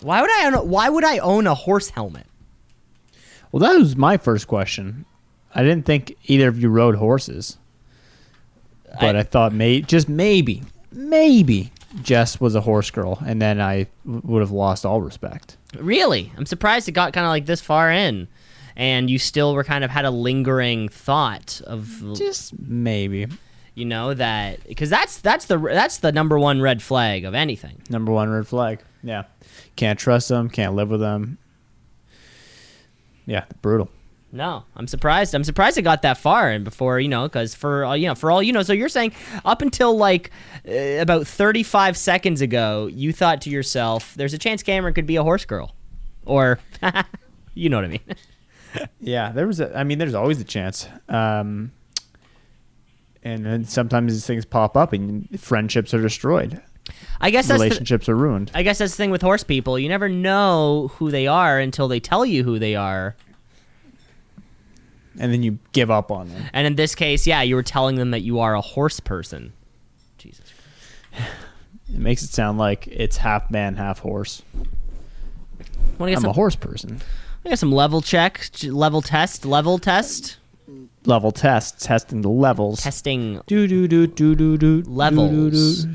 Why would I own? Why would I own a horse helmet? Well, that was my first question. I didn't think either of you rode horses, but I, I- thought may just maybe, maybe Jess was a horse girl, and then I would have lost all respect. Really, I'm surprised it got kind of like this far in, and you still were kind of had a lingering thought of Just maybe. you know that because that's that's the that's the number one red flag of anything. Number one red flag. Yeah, can't trust them. Can't live with them. Yeah, brutal. No, I'm surprised. I'm surprised it got that far, and before you know, because for all you know, for all you know, so you're saying up until like uh, about 35 seconds ago, you thought to yourself, "There's a chance Cameron could be a horse girl," or you know what I mean? Yeah, there was. A, I mean, there's always a chance. Um, and then sometimes these things pop up, and friendships are destroyed. I guess that's the, Relationships are ruined. I guess that's the thing with horse people. You never know who they are until they tell you who they are. and then you give up on them. And in this case, yeah, you were telling them that you are a horse person. Jesus. Christ. It makes it sound like it's half man, half horse. Get I'm some? a horse person. I got some level check, level test, level test, Level test, testing the levels. testing Do do do do do do Levels.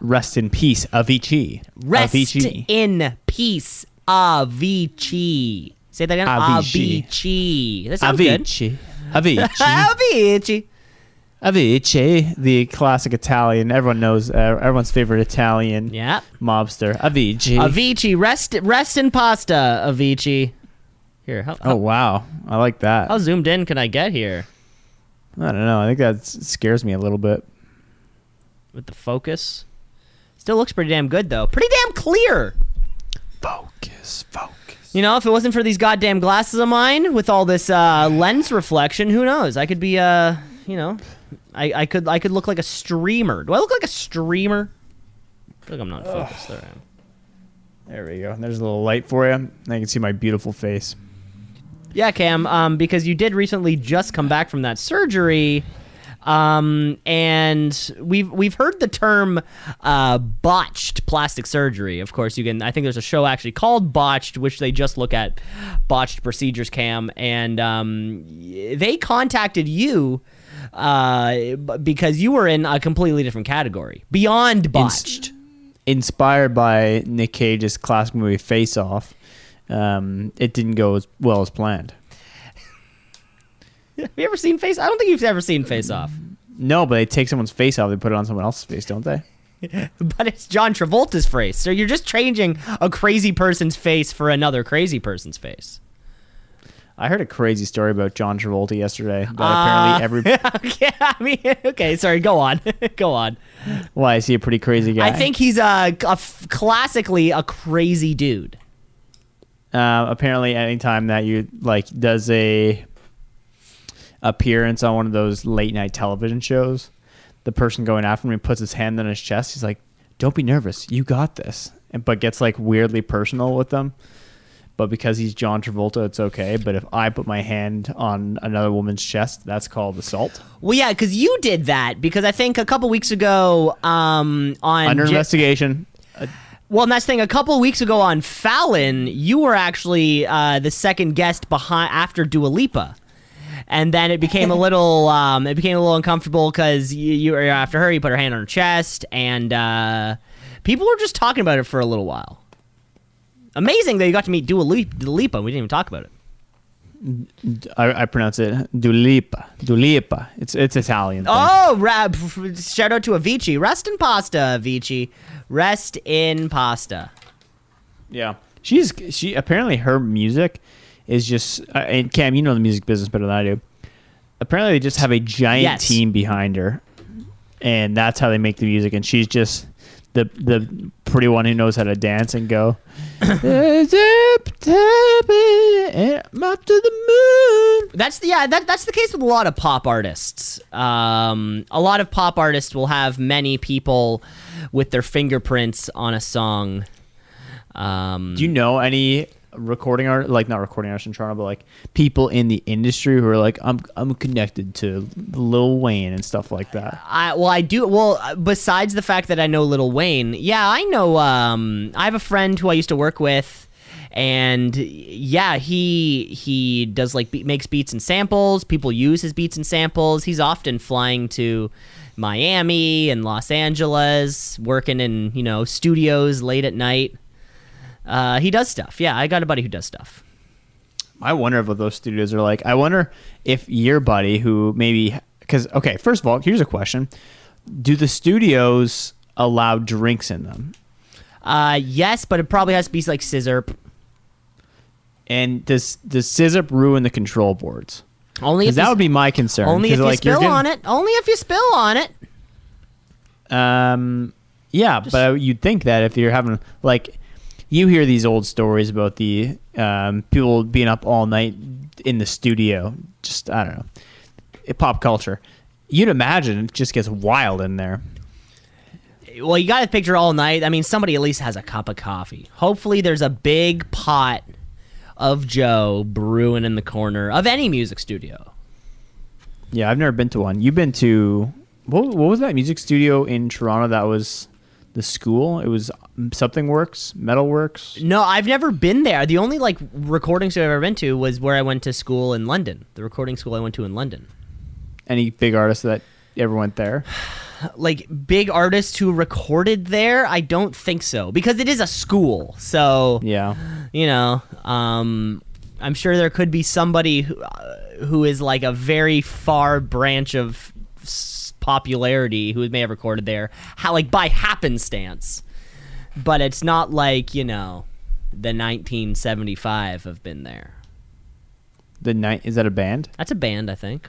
Rest in peace, Avicii. Rest Avicii. in peace, Avicii. Say that again. Avicii. Avicii. That sounds good. Avicii. Avicii. Avicii. Avicii, the classic Italian. Everyone knows. Uh, everyone's favorite Italian Yeah. mobster. Avicii. Avicii. Rest. Rest in pasta. Avicii. Here. How, Oh wow, I like that. how zoomed in can I get here I don't know. I think that scares me a little bit. with the focus? Still looks pretty damn good though. Pretty damn clear. Focus, focus. You know, if it wasn't for these goddamn glasses of mine with all this uh, lens reflection, who knows? I could be, uh, you know, I, I could I could look like a streamer. Do I look like a streamer? I feel like I'm not focused. There I am. There we go. There's a little light for you. Now you can see my beautiful face. Yeah, Cam. Um, because you did recently just come back from that surgery, um, and we've we've heard the term uh, botched plastic surgery. Of course, you can. I think there's a show actually called Botched, which they just look at botched procedures. Cam, and um, they contacted you. Uh, because you were in a completely different category, beyond botched. Inspired by Nick Cage's classic movie Face Off, um, it didn't go as well as planned. Have you ever seen Face? I don't think you've ever seen Face Off. No, but they take someone's face off, they put it on someone else's face, don't they? But it's John Travolta's face. So you're just changing a crazy person's face for another crazy person's face. I heard a crazy story about John Travolta yesterday. That Uh, apparently every okay, I mean, okay, sorry, go on. go on. why is he a pretty crazy guy? I think he's a, a f- classically a crazy dude. uh, apparently anytime that you like does a appearance on one of those late night television shows, the person going after him puts his hand on his chest. He's like, "Don't be nervous, you got this," and, but gets like weirdly personal with them. But because he's John Travolta, it's okay. But if I put my hand on another woman's chest, that's called assault. Well, yeah, because you did that because I think a couple weeks ago um, on Under J- investigation. Well, and that's the thing. A couple of weeks ago on Fallon, you were actually uh, the second guest behind after Dua Lipa, and then it became a little um, it became a little uncomfortable because you, you were after her. You put her hand on her chest, and uh, people were just talking about it for a little while. Amazing that you got to meet Dua Lip- Lipa. We didn't even talk about it. I, I pronounce it Dulipa. Dulipa. It's it's Italian. thing. Oh, ra- shout out to Avicii. Rest in pasta, Avicii. Rest in pasta. Yeah, she's she apparently her music is just uh, and Cam, you know the music business better than I do. Apparently, they just have a giant Yes. team behind her, and that's how they make the music. And she's just the the pretty one who knows how to dance and go. I'm up to the moon. That's the yeah. That, that's the case with a lot of pop artists. Um, a lot of pop artists will have many people with their fingerprints on a song. Um, Do you know any recording art, like not recording artists in Toronto, but like people in the industry who are like, I'm I'm connected to Lil Wayne and stuff like that. I well, I do. Well, besides the fact that I know Little Wayne, yeah, I know. Um, I have a friend who I used to work with, and yeah, he he does like be- makes beats and samples. People use his beats and samples. He's often flying to Miami and Los Angeles, working in you know studios late at night. Uh, he does stuff. Yeah, I got a buddy who does stuff. I wonder what those studios are like. I wonder if your buddy, who maybe, because okay, first of all, here's a question: Do the studios allow drinks in them? Uh, yes, but it probably has to be like scissor. And does does scissor ruin the control boards? Only if that would be my concern. only if you like, spill getting- on it. Only if you spill on it. Um, yeah, but you'd think that if you're having like, you hear these old stories about the um, people being up all night in the studio. Just I don't know, Eh, pop culture. You'd imagine it just gets wild in there. Well, you got to picture all night. I mean, somebody at least has a cup of coffee. Hopefully, there's a big pot of Joe brewing in the corner of any music studio. Yeah, I've never been to one. You've been to what? What was that music studio in Toronto? That was the school. It was something works, metal works. No, I've never been there. The only like recording studio I've ever been to was where I went to school in London. The recording school I went to in London. Any big artists that ever went there? Like big artists who recorded there, I don't think so because it is a school. So Yeah. you know, um, I'm sure there could be somebody who, uh, who is like a very far branch of popularity who may have recorded there, how like by happenstance. But it's not like you know, the 1975 have been there. The night is that a band? That's a band, I think.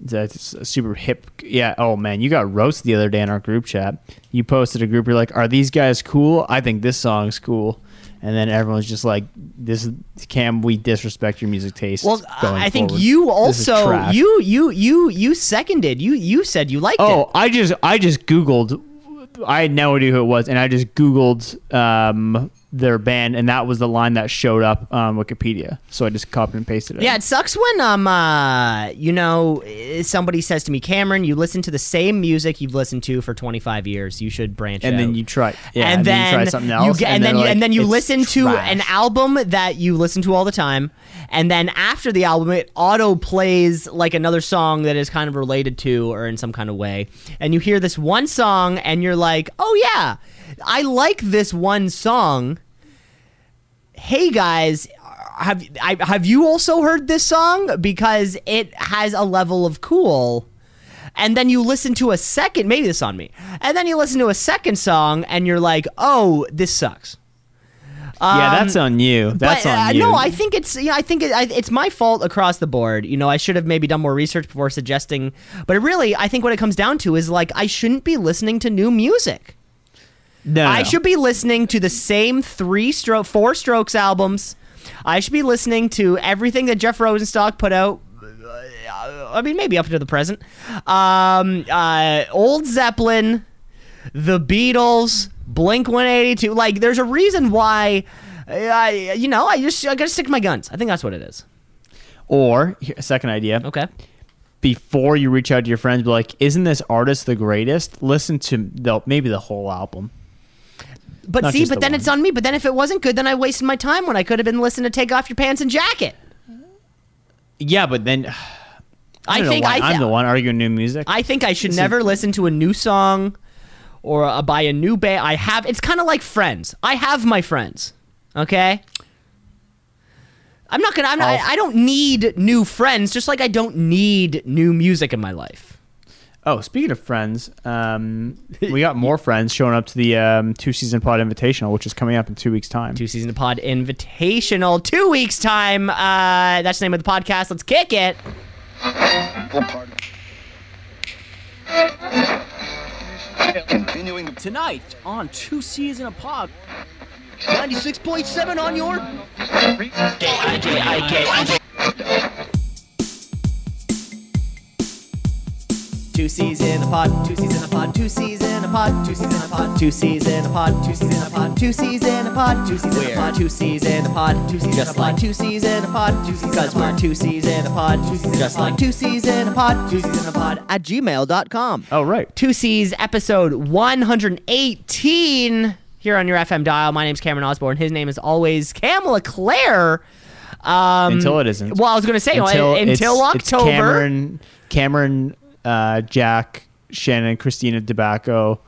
That's a super hip. Yeah. Oh man, you got roasted the other day in our group chat. You posted a group. You're like, "Are these guys cool? I think this song's cool." And then everyone's just like, "This Cam. We disrespect your music taste." Well, I think forward. you also you you you you seconded. You you said you liked Oh, it. I just I just googled. I had no idea who it was, and I just googled um, their band, and that was the line that showed up on Wikipedia. So I just copied and pasted it. Yeah, it sucks when um uh you know eh, somebody says to me, Cameron, you listen to the same music you've listened to for 25 years. You should branch and out. then you try, yeah, and, then, you try something you else, get, and, then, they're you, like, and then you "It's listen to trash." an album that you listen to all the time, and then after the album, it auto plays like another song that is kind of related to or in some kind of way, and you hear this one song, and you're like, oh yeah, I like this one song. Hey guys, have I, have you also heard this song because it has a level of cool? and then you listen to a second maybe this on me and then you listen to a second song and you're like oh this sucks yeah, that's on you. That's but, on uh, you. no i think it's yeah, i think it, I, it's my fault across the board you know i should have maybe done more research before suggesting but really i think what it comes down to is like i shouldn't be listening to new music no, I no. should be listening to the same three stroke, four strokes albums. I should be listening to everything that Jeff Rosenstock put out. uh, I mean, maybe up to the present. Um, uh, Led Zeppelin, The Beatles, Blink 182. Like, there's a reason why. I, you know, I just I gotta stick to my guns. I think that's what it is. Or a second idea. Okay. Before you reach out to your friends, be like, "Isn't this artist the greatest?" Listen to the maybe the whole album. But Not see, but the then one. it's on me. But then if it wasn't good, then I wasted my time when I could have been listening to Take Off Your Pants and Jacket. Yeah, but then I, I think I I'm th- the one arguing new music. I think I should never listen to a new song or buy a new band. I have. It's kind of like friends. I have my friends. Okay. I'm not gonna. I'm not, I'll- I don't need new friends. Just like I don't need new music in my life. Oh, speaking of friends, um, we got more friends showing up to the um, two season pod invitational, which is coming up in two weeks' time. Two season pod invitational. Two weeks time. Uh, that's the name of the podcast. Let's kick it. Continuing Tonight on Two C's in a Pod. 96.7 on your. Two C's in a pod, two C's in a pod, two C's in a pod, two C's in a pod, two C's in a pod, two C's in a pod, two C's in a pod, two C's in a pod, two C's in a pod, two C's just like two C's in a pod, two C's because we're two C's in a pod, two C's just like two C's in a pod, two C's in a pod at gmail.com. Oh right. Two C's episode 118 here on your FM dial. My name's Cameron Osborne. His name is always Cam LeClaire. Um, Until it isn't. Well, I was going to say until, it's- until it's October. Cameron, Cameron, uh, Jack, Shannon, Christina DeBacco,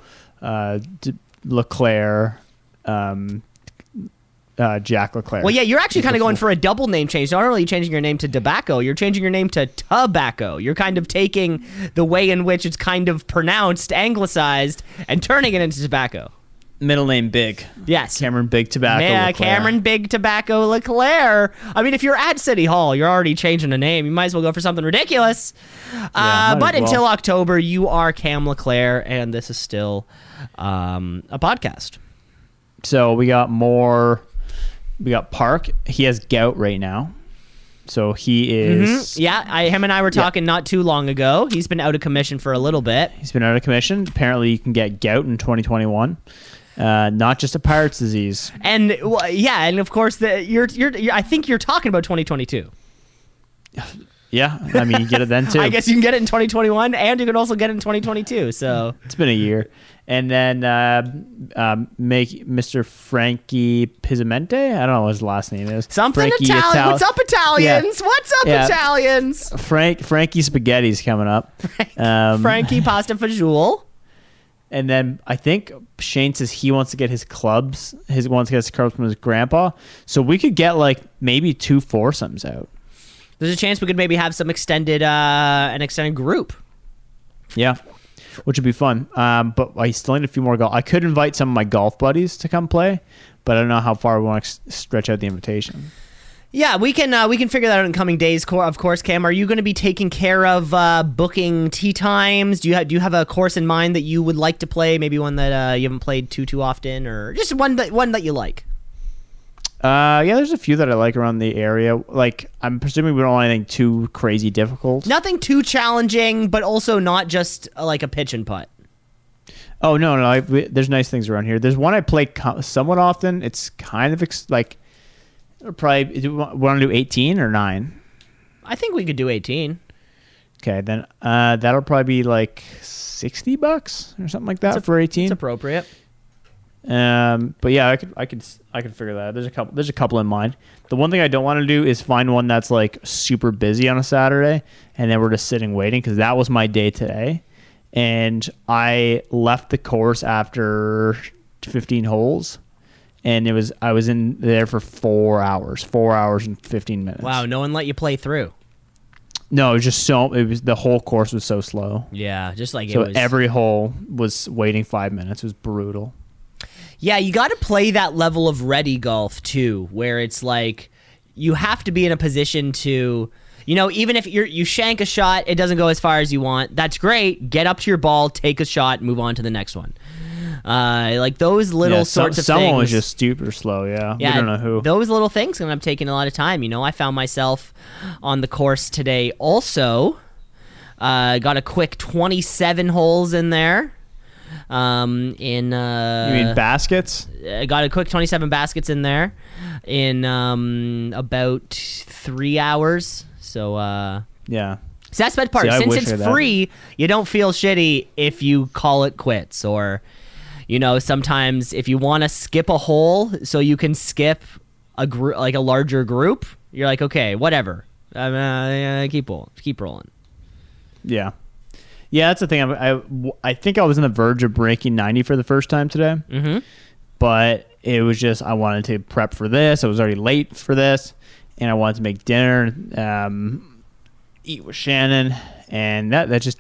uh, D- Leclaire, um, uh, Jack Leclaire. Well, yeah, you're actually kind of going for a double name change. Not only changing your name to tobacco, you're changing your name to tobacco. You're kind of taking the way in which it's kind of pronounced, anglicized, and turning it into tobacco. Middle name Big. Yes. Cameron Big Tobacco. Yeah, Leclaire. Cameron Big Tobacco Leclaire. I mean, if you're at City Hall, you're already changing the name. You might as well go for something ridiculous. uh, but well. until October, you are Cam Leclaire, and this is still um, a podcast. So we got more. We got Park. He has gout right now, so he is. Mhm. Yeah, I, him and I were talking not too long ago. He's been out of commission for a little bit. He's been out of commission. Apparently, you can get gout in 2021. Uh, not just a pirate's disease. And well, yeah, and of course, the, you're, you're you're I think you're talking about 2022. Yeah, I mean, you get it then too. I guess you can get it in 2021, and you can also get it in 2022. So It's been a year. And then uh, um, make Mr. Frankie Pizzamente. I don't know what his last name is. something Frankie Italian. Ital- What's up, Italians? What's up, Yeah. Italians? Frank Frankie Spaghetti's coming up. Um, Frankie Pasta Fajoule. And then I think Shane says he wants to get his clubs. His wants to get his clubs from his grandpa. So we could get like maybe two foursomes out. There's a chance we could maybe have some extended, uh, an extended group. Yeah, which would be fun. Um, but I still need a few more golf. I could invite some of my golf buddies to come play, but I don't know how far we want to s- stretch out the invitation. Yeah, we can uh, we can figure that out in coming days. Of course, Cam, are you going to be taking care of uh, booking tee times? Do you have do you have a course in mind that you would like to play? Maybe one that uh, you haven't played too too often, or just one that one that you like. Uh, yeah, there's a few that I like around the area. Like, I'm presuming we don't want anything too crazy difficult. Nothing too challenging, but also not just uh, like a pitch and putt. Oh no, no, I, we, there's nice things around here. There's one I play co- somewhat often. It's kind of ex- like probably do we want to do 18 or nine. I think we could do 18. Okay, then uh, that'll probably be like 60 bucks or something like that a- for 18. It's appropriate. Um, but yeah, I could, I could, I could figure that. out. There's a couple, there's a couple in mind. The one thing I don't want to do is find one that's like super busy on a Saturday, and then we're just sitting waiting because that was my day today, and I left the course after 15 holes, and it was I was in there for four hours, four hours and 15 minutes. Wow, no one let you play through. No, it was just so. It was the whole course was so slow. Yeah, just like So it was. every hole was waiting five minutes. It was brutal. Yeah, you got to play that level of ready golf too, where it's like you have to be in a position to, you know, even if you're you shank a shot, it doesn't go as far as you want. That's great. Get up to your ball, take a shot, move on to the next one. Uh, like those little Yeah, some- sorts of someone things. was just stupid slow. Yeah, yeah, we don't know who. Those little things end up taking a lot of time. You know, I found myself on the course today also. Uh, got a quick 27 holes in there. Um, in uh, You mean baskets? I got a quick 27 baskets in there in um, about three hours. So, uh, Yeah. so that's the best part. See, Since it's had that. free, you don't feel shitty if you call it quits. Or, you know, sometimes if you want to skip a hole so you can skip a group, like a larger group, you're like, okay, whatever. Um, uh, yeah, keep rolling. Keep rolling. Yeah. Yeah, that's the thing. I, I, I think I was on the verge of breaking 90 for the first time today, Mm-hmm. but it was just, I wanted to prep for this. I was already late for this, and I wanted to make dinner, um, eat with Shannon, and that, that just,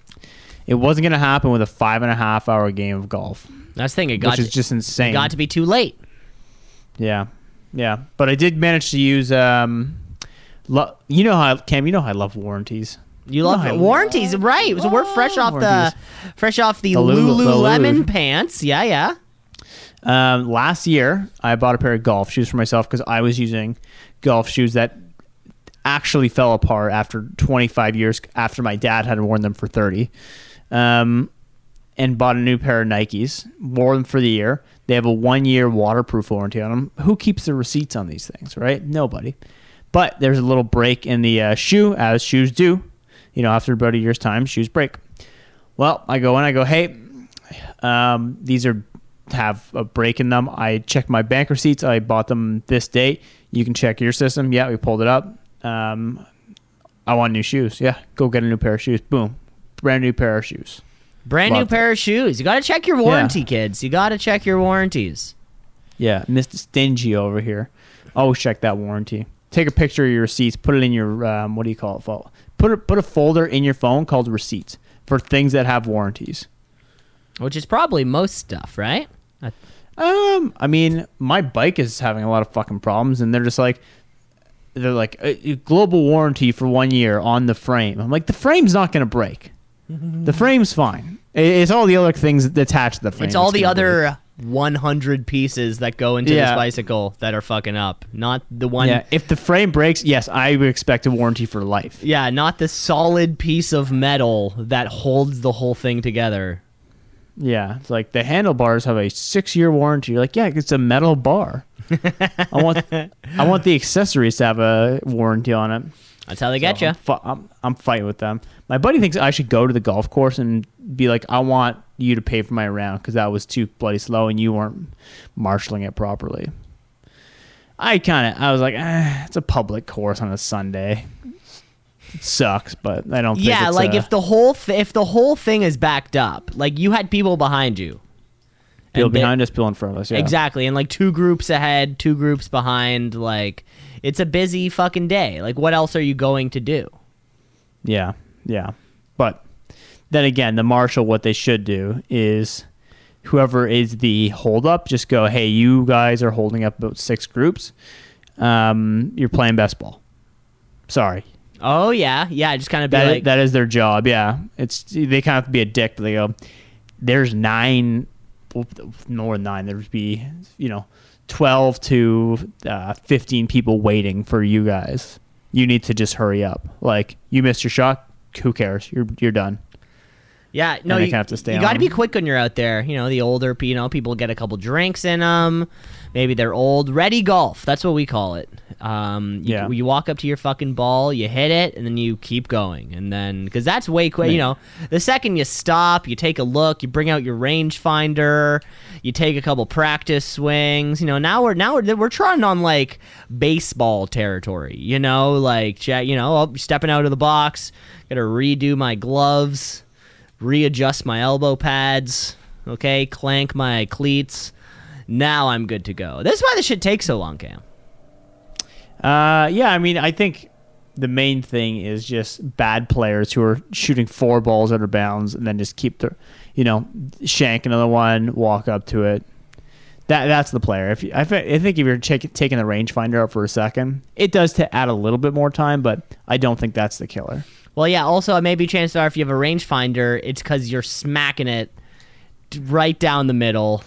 it wasn't going to happen with a five and a half hour game of golf, That's the thing. It got which is to, just insane. got to be too late. Yeah, yeah. But I did manage to use. Um, lo- you know how Cam. You know how I love warranties. You love No, warranties, right? So we're fresh off the, fresh off the, The Lulu- the Lululemon Lulu. pants. Yeah, yeah. Um, last year, I bought a pair of golf shoes for myself because I was using golf shoes that actually fell apart after 25 years after my dad had worn them for 30. um, and bought a new pair of Nikes, wore them for the year. They have a one year waterproof warranty on them. Who keeps the receipts on these things, right? Nobody. But there's a little break in the uh, shoe, as shoes do. You know, after about a year's time, shoes break. Well, I go in, I go, hey, um, these are have a break in them. I checked my bank receipts. I bought them this date. You can check your system. Yeah, we pulled it up. Um, I want new shoes. Yeah, go get a new pair of shoes. Boom, brand new pair of shoes. Brand new pair of shoes. You got to check your warranty, kids. You got to check your warranties. Yeah, Mr. Stingy over here. Always check that warranty. Take a picture of your receipts. Put it in your um, what do you call it? Put a, put a folder in your phone called receipts for things that have warranties. Which is probably most stuff, right? Um, I mean, my bike is having a lot of fucking problems, and they're just like, they're like a global warranty for one year on the frame. I'm like, the frame's not gonna break. The frame's fine. It's all the other things attached to the frame. It's all that's the gonna break. other 100 pieces that go into this bicycle that are fucking up. Not the one. Yeah, if the frame breaks, yes, I would expect a warranty for life. Yeah, not the solid piece of metal that holds the whole thing together. Yeah, it's like the handlebars have a six-year warranty. You're like, yeah, it's a metal bar. I want, I want the accessories to have a warranty on it. That's how they get you. I'm, fi- I'm, I'm fighting with them. My buddy thinks I should go to the golf course and be like, I want you to pay for my round because that was too bloody slow and you weren't marshaling it properly. I kind of, I was like, eh, it's a public course on a Sunday. It sucks, but I don't. think Yeah, like a- if the whole th- if the whole thing is backed up, like you had people behind you. people and they- behind us, people in front of us. Yeah. Exactly, and like two groups ahead, two groups behind. Like it's a busy fucking day. Like what else are you going to do? Yeah, yeah. But then again, the marshal, what they should do is whoever is the holdup, just go, hey, you guys are holding up about six groups. Um, you're playing best ball. Sorry. Oh yeah, yeah. Just kind of be That, like, that is their job. Yeah. It's they kind of have to be a dick, but they go, there's nine, more than nine. There'd be, you know, 12 to uh, 15 people waiting for you guys. You need to just hurry up. Like, you missed your shot. Who cares? You're you're done. Yeah, no, you, have to stay you got to be quick when you're out there. You know, the older, you know, people get a couple drinks in them. Maybe they're old. Ready golf. That's what we call it. Um, you, Yeah. you walk up to your fucking ball, you hit it, and then you keep going. And then, because that's way quick. You know, the second you stop, you take a look, you bring out your rangefinder, you take a couple practice swings. You know, now we're now we're we're trying on like baseball territory. You know, like. You know, stepping out of the box. Got to redo my gloves readjust my elbow pads, okay, clank my cleats. Now I'm good to go. That's why this shit takes so long, Cam. Uh, yeah, I mean, I think the main thing is just bad players who are shooting four balls out of bounds and then just keep their, you know, shank another one, walk up to it. That that's the player. If you, I, I think if you're taking the rangefinder out for a second, it does to add a little bit more time, but I don't think that's the killer. Well, yeah. Also, maybe chances are if you have a rangefinder, it's because you're smacking it right down the middle.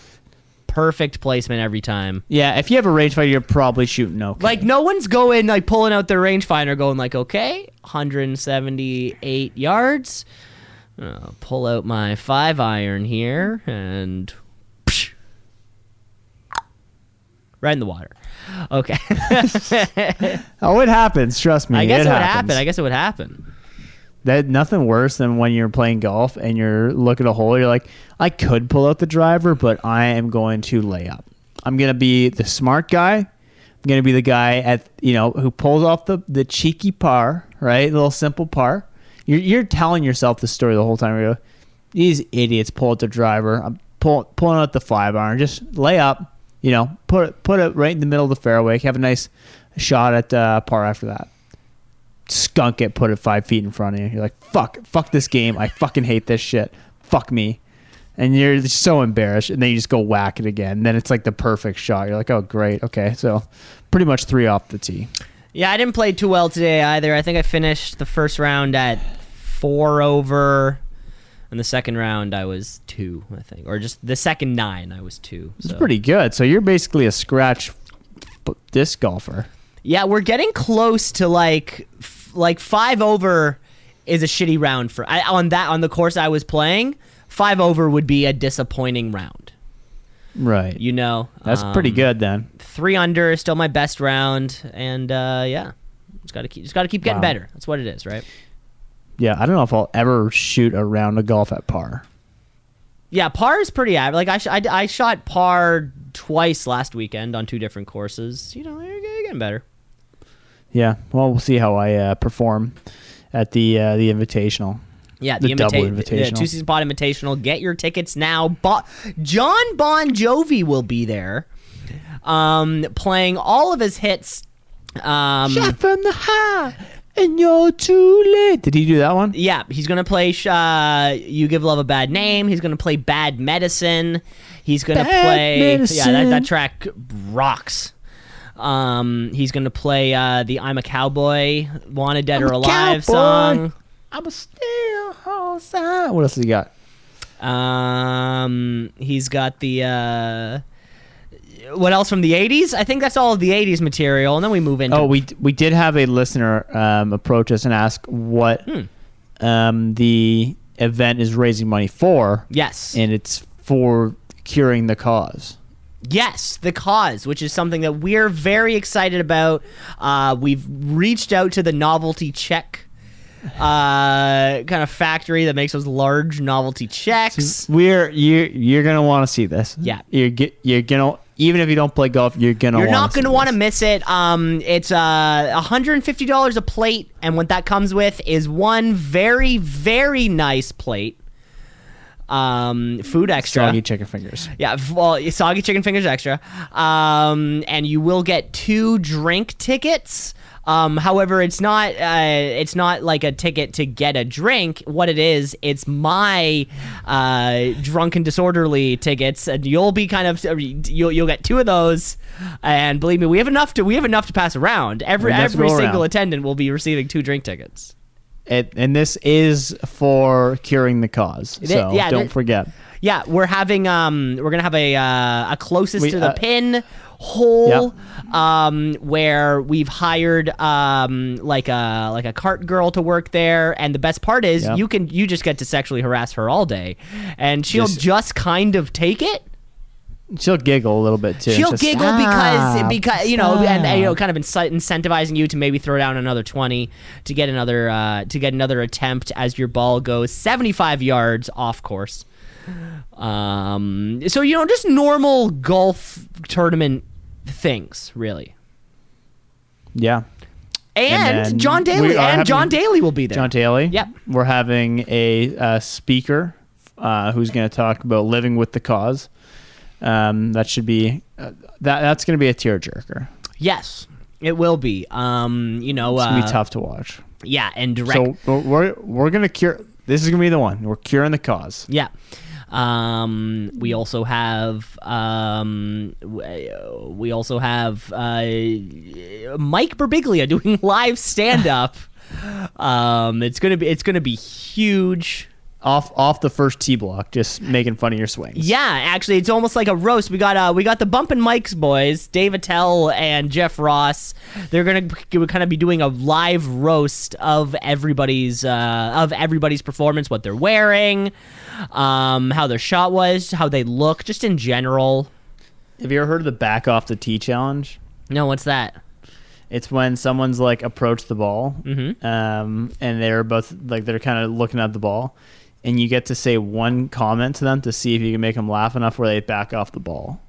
Perfect placement every time. Yeah, if you have a rangefinder, you're probably shooting okay. Like no one's going like pulling out their rangefinder, going like, okay, 178 yards. Uh, pull out my five iron here and right in the water. Okay. oh, it happens. Trust me. I guess it, would happen. I guess it would happen. That nothing worse than when you're playing golf and you're looking at a hole. You're like, I could pull out the driver, but I am going to lay up. I'm gonna be the smart guy. I'm gonna be the guy at you know who pulls off the the cheeky par, right? A little simple par. You're you're telling yourself the story the whole time. You go, these idiots pull out the driver. I'm pull, pulling out the five iron. Just lay up. You know, put it put it right in the middle of the fairway. Have a nice shot at uh, par after that skunk it, put it five feet in front of you. You're like, fuck, fuck this game. I fucking hate this shit. Fuck me. And you're just so embarrassed. And then you just go whack it again. And then it's like the perfect shot. You're like, oh, great. Okay. So pretty much three off the tee. Yeah, I didn't play too well today either. I think I finished the first round at four over, and the second round I was two, I think, or just the second nine I was two. It's so. pretty good. So you're basically a scratch disc golfer. Yeah, we're getting close to like like five over is a shitty round for I, on that on the course I was playing. Five over would be a disappointing round. Right. You know, That's pretty Um, good then. Three under is still my best round, and uh, yeah, just gotta keep just gotta keep getting Wow. better. That's what it is, right? Yeah, I don't know if I'll ever shoot a round of golf at par. Yeah, par is pretty average. Like I, sh- I, I shot par twice last weekend on two different courses. You know, you're getting better. Yeah. Well, we'll see how I uh, perform at the uh, the invitational. Yeah, the, The double invita- the invitational. two season pod invitational. Get your tickets now. Bo- John Bon Jovi will be there, um, playing all of his hits. Um, from the high, and you're too late. Did he do that one? yeah, he's gonna play. Uh, you give love a bad name. He's gonna play Bad Medicine. He's gonna Bad play. Yeah, that, that track rocks. Um, he's gonna play uh, the "I'm a Cowboy," "Wanted Dead I'm or Alive" cowboy. song. I'm a still homicide. What else has he got? Um, he's got the uh, what else from the '80s? I think that's all of the '80s material, and then we move into. Oh, we we did have a listener um, approach us and ask what Hmm. um, the event is raising money for, yes, and it's for curing the cause. Yes, the cause, which is something that we're very excited about. Uh, we've reached out to the novelty check uh kind of factory that makes those large novelty checks. We're you you're gonna want to see this. Yeah. you're get you're gonna even if you don't play golf, you're gonna. You're not going to want to miss it. Um, it's uh, $150 a plate, and what that comes with is one very, very nice plate. Um, food extra. soggy chicken fingers. Yeah, well, soggy chicken fingers extra. Um, and you will get two drink tickets. Um, however, it's not uh, it's not like a ticket to get a drink. What it is, it's my uh, drunken disorderly tickets, and you'll be kind of you'll you'll get two of those. And believe me, we have enough to we have enough to pass around. Every every single around. attendant will be receiving two drink tickets. It, and this is for curing the cause. So yeah, don't forget. Yeah, we're having um we're gonna have a uh, a closest We- to the uh, pin hole um where we've hired um like a like a cart girl to work there and the best part is Yep. you can you just get to sexually harass her all day and she'll Just- just, kind of take it She'll giggle a little bit too. she'll Just, giggle because "Stop, because you know and uh, you know kind of incite, incentivizing you to maybe throw down another 20 to get another uh, to get another attempt as your ball goes 75 yards off course um so you know just normal golf tournament things really Yeah. and, then John we Daly are and having- John Daly will be there John Daly. Yep. We're having a uh, speaker uh, who's going to talk about living with the cause. Um, that should be uh, that. That's going to be a tearjerker. yes it will be um you know It's to uh, be tough to watch. yeah and direct So we're we're going to cure. This is going to be the one. We're curing the cause. Yeah. Um, we also have um, we also have uh, Mike Birbiglia doing live stand up. um, it's gonna be it's gonna be huge. Off off the first tee block, just making fun of your swings. Yeah, actually, it's almost like a roast. We got uh, we got the Bumpin' Mics boys, Dave Attell and Jeff Ross. They're gonna kind of be doing a live roast of everybody's uh, of everybody's performance, what they're wearing, um, how their shot was, how they look, just in general. Have you ever heard of the back off the tee challenge? No, what's that? It's when someone's like approached the ball, Mhm. um, and they're both like they're kind of looking at the ball, and you get to say one comment to them to see if you can make them laugh enough where they back off the ball.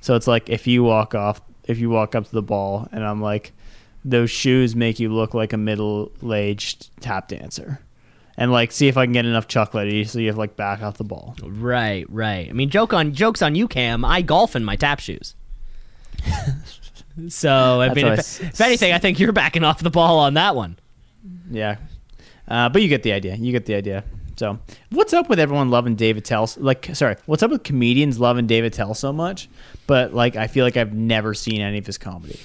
So it's like if you walk off, if you walk up to the ball, and I'm like, those shoes make you look like a middle-aged tap dancer, and like see if I can get enough chocolatey so you have like back off the ball. Right, right. I mean, joke on jokes on you, Cam. I golf in my tap shoes. so, I mean, if, s- if anything, I think you're backing off the ball on that one. Yeah. Uh, but you get the idea. You get the idea. So, what's up with everyone loving Dave Attell? Like, sorry, what's up with comedians loving Dave Attell so much? But like, I feel like I've never seen any of his comedy.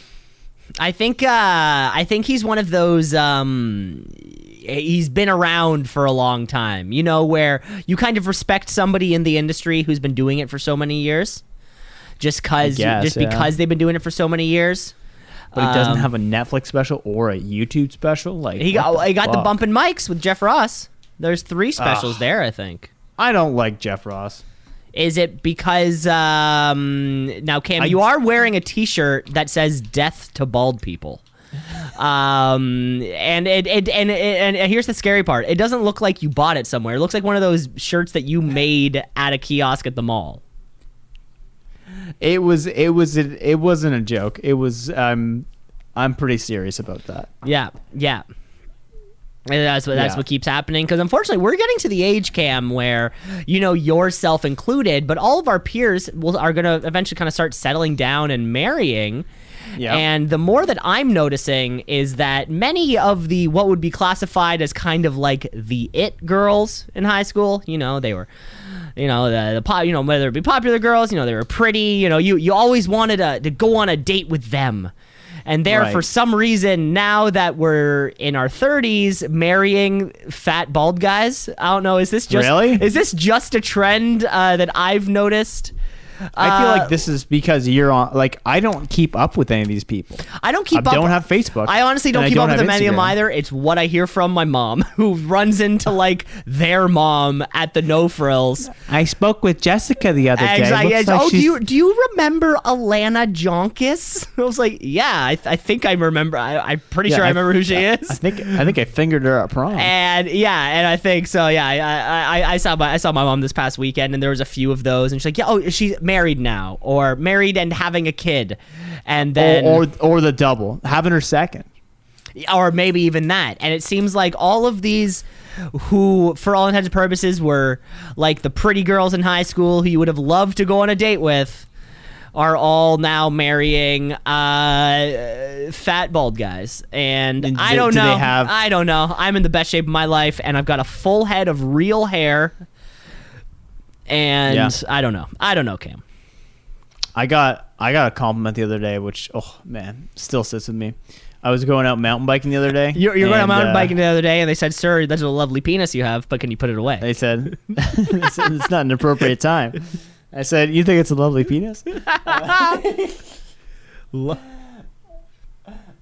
I think uh, I think he's one of those. Um, he's been around for a long time. You know, where you kind of respect somebody in the industry who's been doing it for so many years, just cause guess, just yeah. because they've been doing it for so many years. but he doesn't Um, have a Netflix special or a YouTube special. Like He got he got the bumping mics with Jeff Ross. There's three specials there, I think. I don't like Jeff Ross. Is it because um, now Cam, I- you are wearing a T-shirt that says "Death to Bald People," um, and it, it and and here's the scary part: it doesn't look like you bought it somewhere. It looks like one of those shirts that you made at a kiosk at the mall. It was it was it wasn't a joke. It was um I'm pretty serious about that. Yeah, yeah. And that's what that's Yeah. what keeps happening because unfortunately we're getting to the age cam where you know yourself included, but all of our peers will are going to eventually kind of start settling down and marrying. Yeah. And the more that I'm noticing is that many of the what would be classified as kind of like the it girls in high school, you know, they were you know the, the pop, you know whether it be popular girls, you know they were pretty, you know you you always wanted to, to go on a date with them. And there, Right. for some reason, now that we're in our 30s, marrying fat bald guys. I don't know. Is this just Really? is this just a trend uh, that I've noticed? I feel Uh, like this is because you're on like I don't keep up with any of these people. I don't keep up. I up. don't have Facebook. I honestly don't and keep don't up with any of them either. It's what I hear from my mom, who runs into like their mom at the No Frills. I spoke with Jessica the other day. Exactly. Like oh, do you do you remember Alana Jonkis? I was like, yeah, I, I think I remember. I, I'm pretty Yeah, sure I, I- remember who she I is. think I think I fingered her at prom. And yeah, and I think so. Yeah, I, I, I, I saw my I saw my mom this past weekend, and there was a few of those, and she's like, yeah, oh, she's married now, or married and having a kid, and then or, or or the double, having her second. or maybe even that. And it seems like all of these who, for all intents and purposes, were like the pretty girls in high school who you would have loved to go on a date with, are all now marrying uh, fat bald guys. And, And I do- don't do know. have- I don't know. I'm in the best shape of my life, and I've got a full head of real hair. And Yeah. I don't know. I don't know, Cam. I got I got a compliment the other day, which oh man, still sits with me. I was going out mountain biking the other day. You're, you're going out mountain uh, biking the other day, and they said, "Sir, that's a lovely penis you have, but can you put it away?" They said it's it's not an appropriate time. I said, "You think it's a lovely penis?"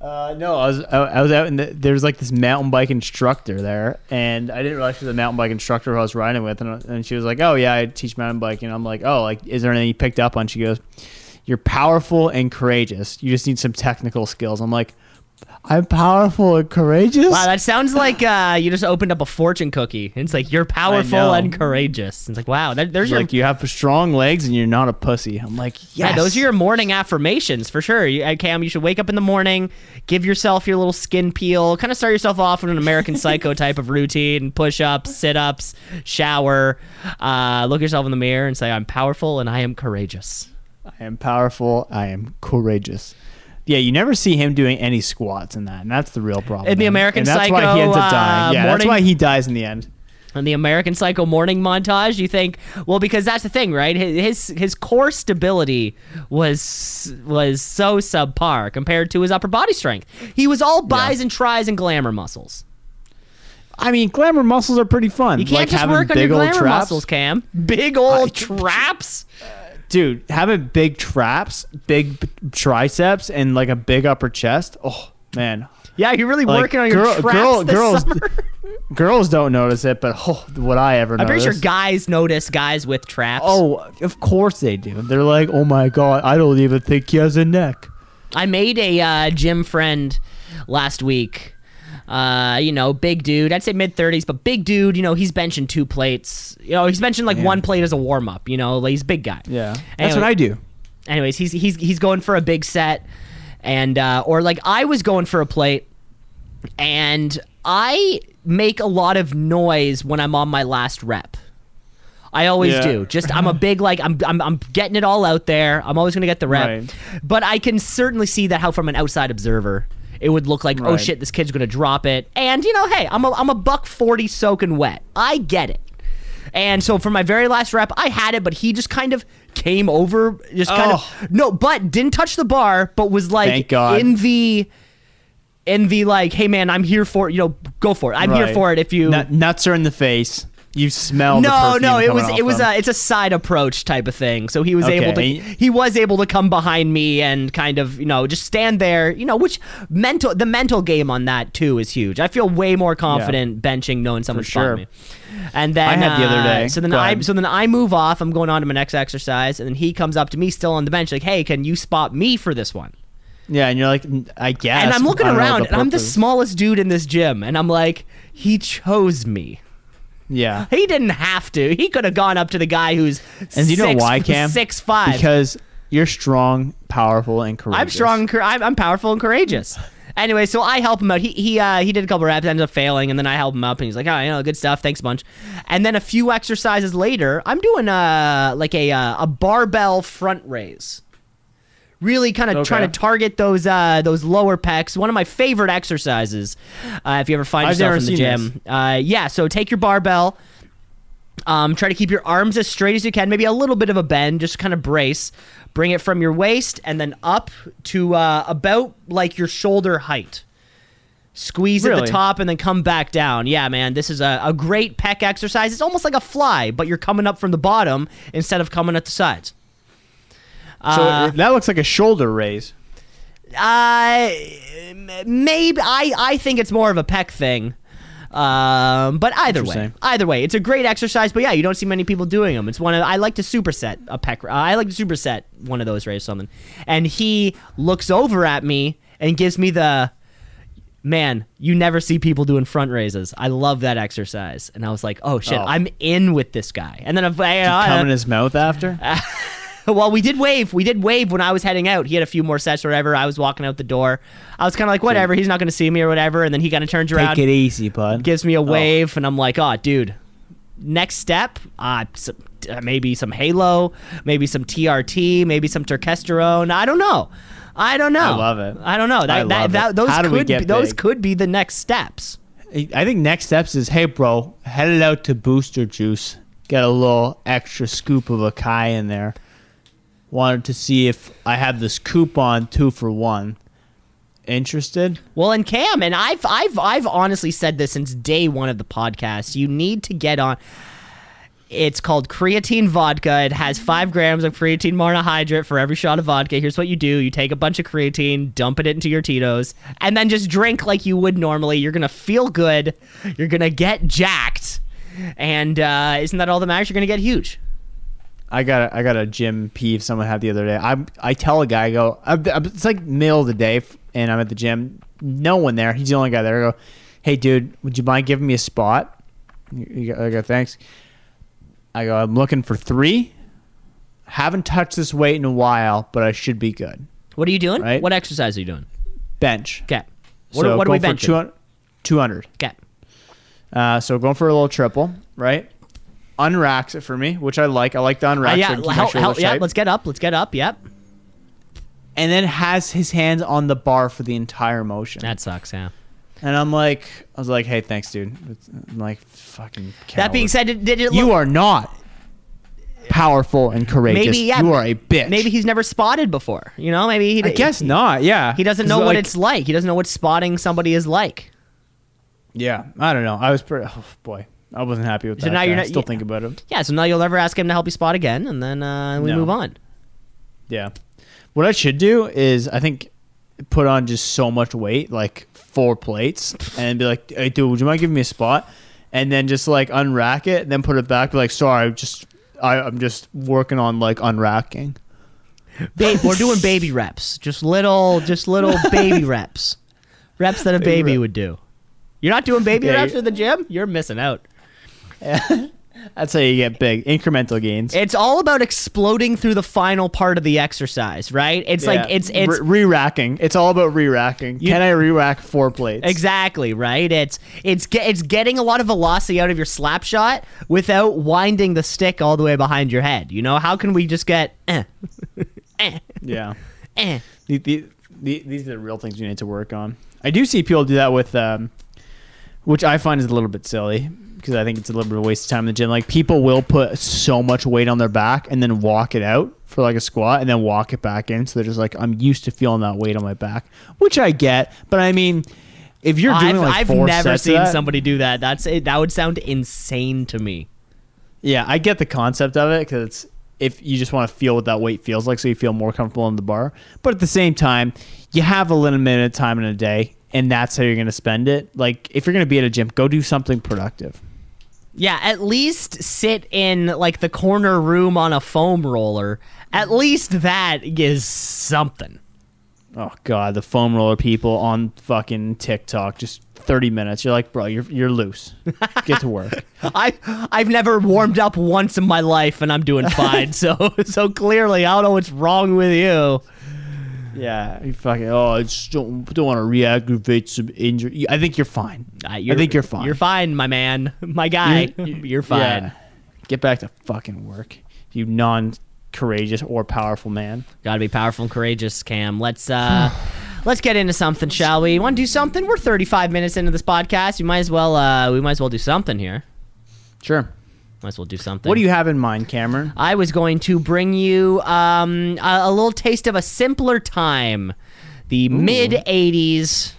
Uh, no, I was I, was out and the, there was like this mountain bike instructor there, and I didn't realize she was a mountain bike instructor who I was riding with, and, and she was like, "Oh yeah, I teach mountain biking." And I'm like, "Oh, like is there anything you picked up on?" She goes, "You're powerful and courageous. You just need some technical skills." I'm like, "I'm powerful and courageous." Wow, that sounds like uh, you just opened up a fortune cookie. It's like you're powerful and courageous. It's like wow, that, there's your like you have strong legs and you're not a pussy. I'm like, yes. yeah, those are your morning affirmations for sure. You, uh, Cam, you should wake up in the morning, give yourself your little skin peel, kind of start yourself off with an American Psycho type of routine: push ups, sit ups, shower, uh, look yourself in the mirror, and say, "I'm powerful and I am courageous." I am powerful. I am courageous. Yeah, you never see him doing any squats in that, and that's the real problem. In the American and that's why he ends Psycho, up dying. uh, Yeah, morning- that's why he dies in the end. And the American Psycho morning montage, you think, well, because that's the thing, right? His his, core stability was was so subpar compared to his upper body strength. He was all bis and tris and glamour muscles. I mean, glamour muscles are pretty fun. You can't like just work on your big old glamour muscles, Cam. Big old I- traps. Dude. Having big traps, big triceps, and like a big upper chest. Oh man, Yeah, you're really like working on your girl- traps girl- this girls. summer. girls don't notice it, but oh, would I ever? I'm pretty notice? sure guys notice guys with traps. Oh, of course they do. They're like, oh my god, I don't even think he has a neck. I made a uh, gym friend last week. Uh, you know, big dude. I'd say mid thirties, but big dude. You know, he's benching two plates. You know, he's benching like Yeah. one plate as a warm up. You know, like he's a big guy. Yeah, that's what I do. Anyways, he's he's he's going for a big set, and uh, or like I was going for a plate, and I make a lot of noise when I'm on my last rep. I always Yeah. do. Just I'm a big like I'm, I'm I'm getting it all out there. I'm always gonna get the rep, Right. but I can certainly see that how from an outside observer. It would look like, oh shit, this kid's gonna drop it. And you know, hey, I'm a I'm a buck forty soaking wet. I get it. And so for my very last rep, I had it, but he just kind of came over, just kind Oh. of no, but didn't touch the bar, but was like Thank God. in the in the like, hey man, I'm here for it. You know, go for it. I'm here for it. If you Nut- nuts are in the face. You smell. the no, no, it was it was them. a it's a side approach type of thing. So he was Okay, able to he was able to come behind me and kind of you know just stand there. You know, which mental the mental game on that too is huge. I feel way more confident benching knowing someone's sure. spotting me. And then I had the other uh, day. So then Go I ahead. so then I move off. I'm going on to my next exercise, and then he comes up to me still on the bench like, "Hey, can you spot me for this one?" Yeah, and you're like, I guess. and I'm looking I don't know around, and I'm the smallest dude in this gym, and I'm like, he chose me. Yeah. He didn't have to. He could have gone up to the guy who's And do you know six- why, Cam? Six five. Because you're strong, powerful, and courageous. I'm strong. and I'm, I'm powerful and courageous. Anyway, so I help him out. He he uh, he did a couple reps, ended up failing, and then I help him up, and he's like, "Oh, you know, good stuff. Thanks a bunch." And then a few exercises later, I'm doing uh like a uh, a barbell front raise. Really, kind of Okay. trying to target those uh those lower pecs. One of my favorite exercises. Uh, if you ever find I've yourself in the gym, uh, yeah. So take your barbell. Um, try to keep your arms as straight as you can, maybe a little bit of a bend, just kind of brace. Bring it from your waist and then up to uh, about like your shoulder height. Squeeze at the top and then come back down. Yeah, man, this is a, a great pec exercise. It's almost like a fly, but you're coming up from the bottom instead of coming at the sides. So Uh, that looks like a shoulder raise. Uh, maybe I I think it's more of a pec thing. Um, but either way, either way, it's a great exercise. But yeah, you don't see many people doing them. It's one of I like to superset a pec. I like to superset one of those rays something. And he looks over at me and gives me the man. You never see people doing front raises. I love that exercise. And I was like, oh shit, Oh. I'm in with this guy. And then if I, uh, Come in his mouth after. well, we did wave. We did wave when I was heading out. He had a few more sets or whatever. I was walking out the door. I was kind of like, whatever. He's not going to see me or whatever. And then he kind of turns around, Take it easy, bud. gives me a wave, and I'm like, oh, dude. Next step, uh, some, uh, maybe some Halo, maybe some TRT, maybe some Turkesterone. I don't know. I don't know. I love it. I don't know. That, I love that, it. those How do we could get be, those could be the next steps. I think next steps is, hey, bro, headed out to Booster Juice. Get a little extra scoop of Akai in there. Wanted to see if I have this coupon two for one. Interested? Well, and Cam, and I've I've I've honestly said this since day one of the podcast. You need to get on. It's called creatine vodka. It has five grams of creatine monohydrate for every shot of vodka. Here's what you do: you take a bunch of creatine, dump it into your Tito's, and then just drink like you would normally. You're gonna feel good. You're gonna get jacked, and uh, isn't that all that matters? You're gonna get huge. I got a, I got a gym peeve someone had the other day. I I tell a guy I go I, I- it's like middle of the day and I'm at the gym. No one there. He's the only guy there. I go, hey dude, would you mind giving me a spot? You- you go- I go thanks. I go I'm looking for three. Haven't touched this weight in a while, but I should be good. What are you doing? Right. What exercise are you doing? Bench. Okay. What, so what are we benching? 200 200. Okay. Uh, so going for a little triple, right? Unracks it for me, which I like. I like the Uh, yeah, so help, help, yeah. Let's get up. Let's get up. Yep. and then has his hands on the bar for the entire motion. That sucks. Yeah. and I'm like, I was like, hey, thanks, dude. I'm like, fucking. That being said, did, did it look, you are not powerful and courageous. maybe yeah, you are a bitch. Maybe he's never spotted before. You know, maybe he. I guess not. Yeah. He doesn't know what like, it's like. He doesn't know what spotting somebody is like. Yeah, I don't know. I was pretty. Oh boy, I wasn't happy with So that. now you're I not- still yeah. think about him. Yeah, so now you'll never ask him to help you spot again, and then uh, we No. move on. Yeah. What I should do is I think put on just so much weight, like four plates, and be like, "Hey, dude, would you mind giving me a spot?" And then just like unrack it, and then put it back. Be like, "Sorry, just I, I'm just working on like unracking." Babe, we're doing baby reps, just little, just little baby reps, reps that a baby rep. would do. You're not doing baby Yeah, reps at the gym. You're missing out. That's how you get big, incremental gains. It's all about exploding through the final part of the exercise, right? It's like it's it's re racking. It's all about re racking. Can I re rack four plates? Exactly right. It's it's it's getting a lot of velocity out of your slap shot without winding the stick all the way behind your head. You know, how can we just get eh, eh, Yeah. eh? The, the, the, these are the real things you need to work on. I do see people do that with, um, which I find is a little bit silly because I think it's a little bit of a waste of time in the gym. Like people will put so much weight on their back and then walk it out for like a squat and then walk it back in. So they're just like, I'm used to feeling that weight on my back, which I get. But I mean, If you're doing I've, like I've never seen that- somebody do that. That's it. That would sound insane to me. Yeah, I get the concept of it because it's if you just want to feel what that weight feels like, so you feel more comfortable in the bar. But at the same time, you have a limited time in a day, and that's how you're going to spend it. Like if you're going to be at a gym, go do something productive. Yeah, at least sit in like the corner room on a foam roller. At least that is something. Oh god, the foam roller people on fucking TikTok, just 30 minutes. You're like, bro, you're you're loose. Get to work. I I've never warmed up once in my life and I'm doing fine. so so clearly I don't know what's wrong with you. Yeah, you fucking. Oh, I just don't don't want to reaggravate some injury. I think you're fine. Uh, I think you're fine. You're fine, my man. My guy. You're- You're, fine. Yeah. Get back to fucking work, you non courageous or powerful man. Gotta be powerful and courageous, Cam. Let's uh let's get into something, shall we? Want to do something? We're 35 minutes into this podcast. We might as well uh we might as well do something here. Sure. Might as well do something. What do you have in mind, Cameron? I was going to bring you um, a, a little taste of a simpler time, the mid '80s.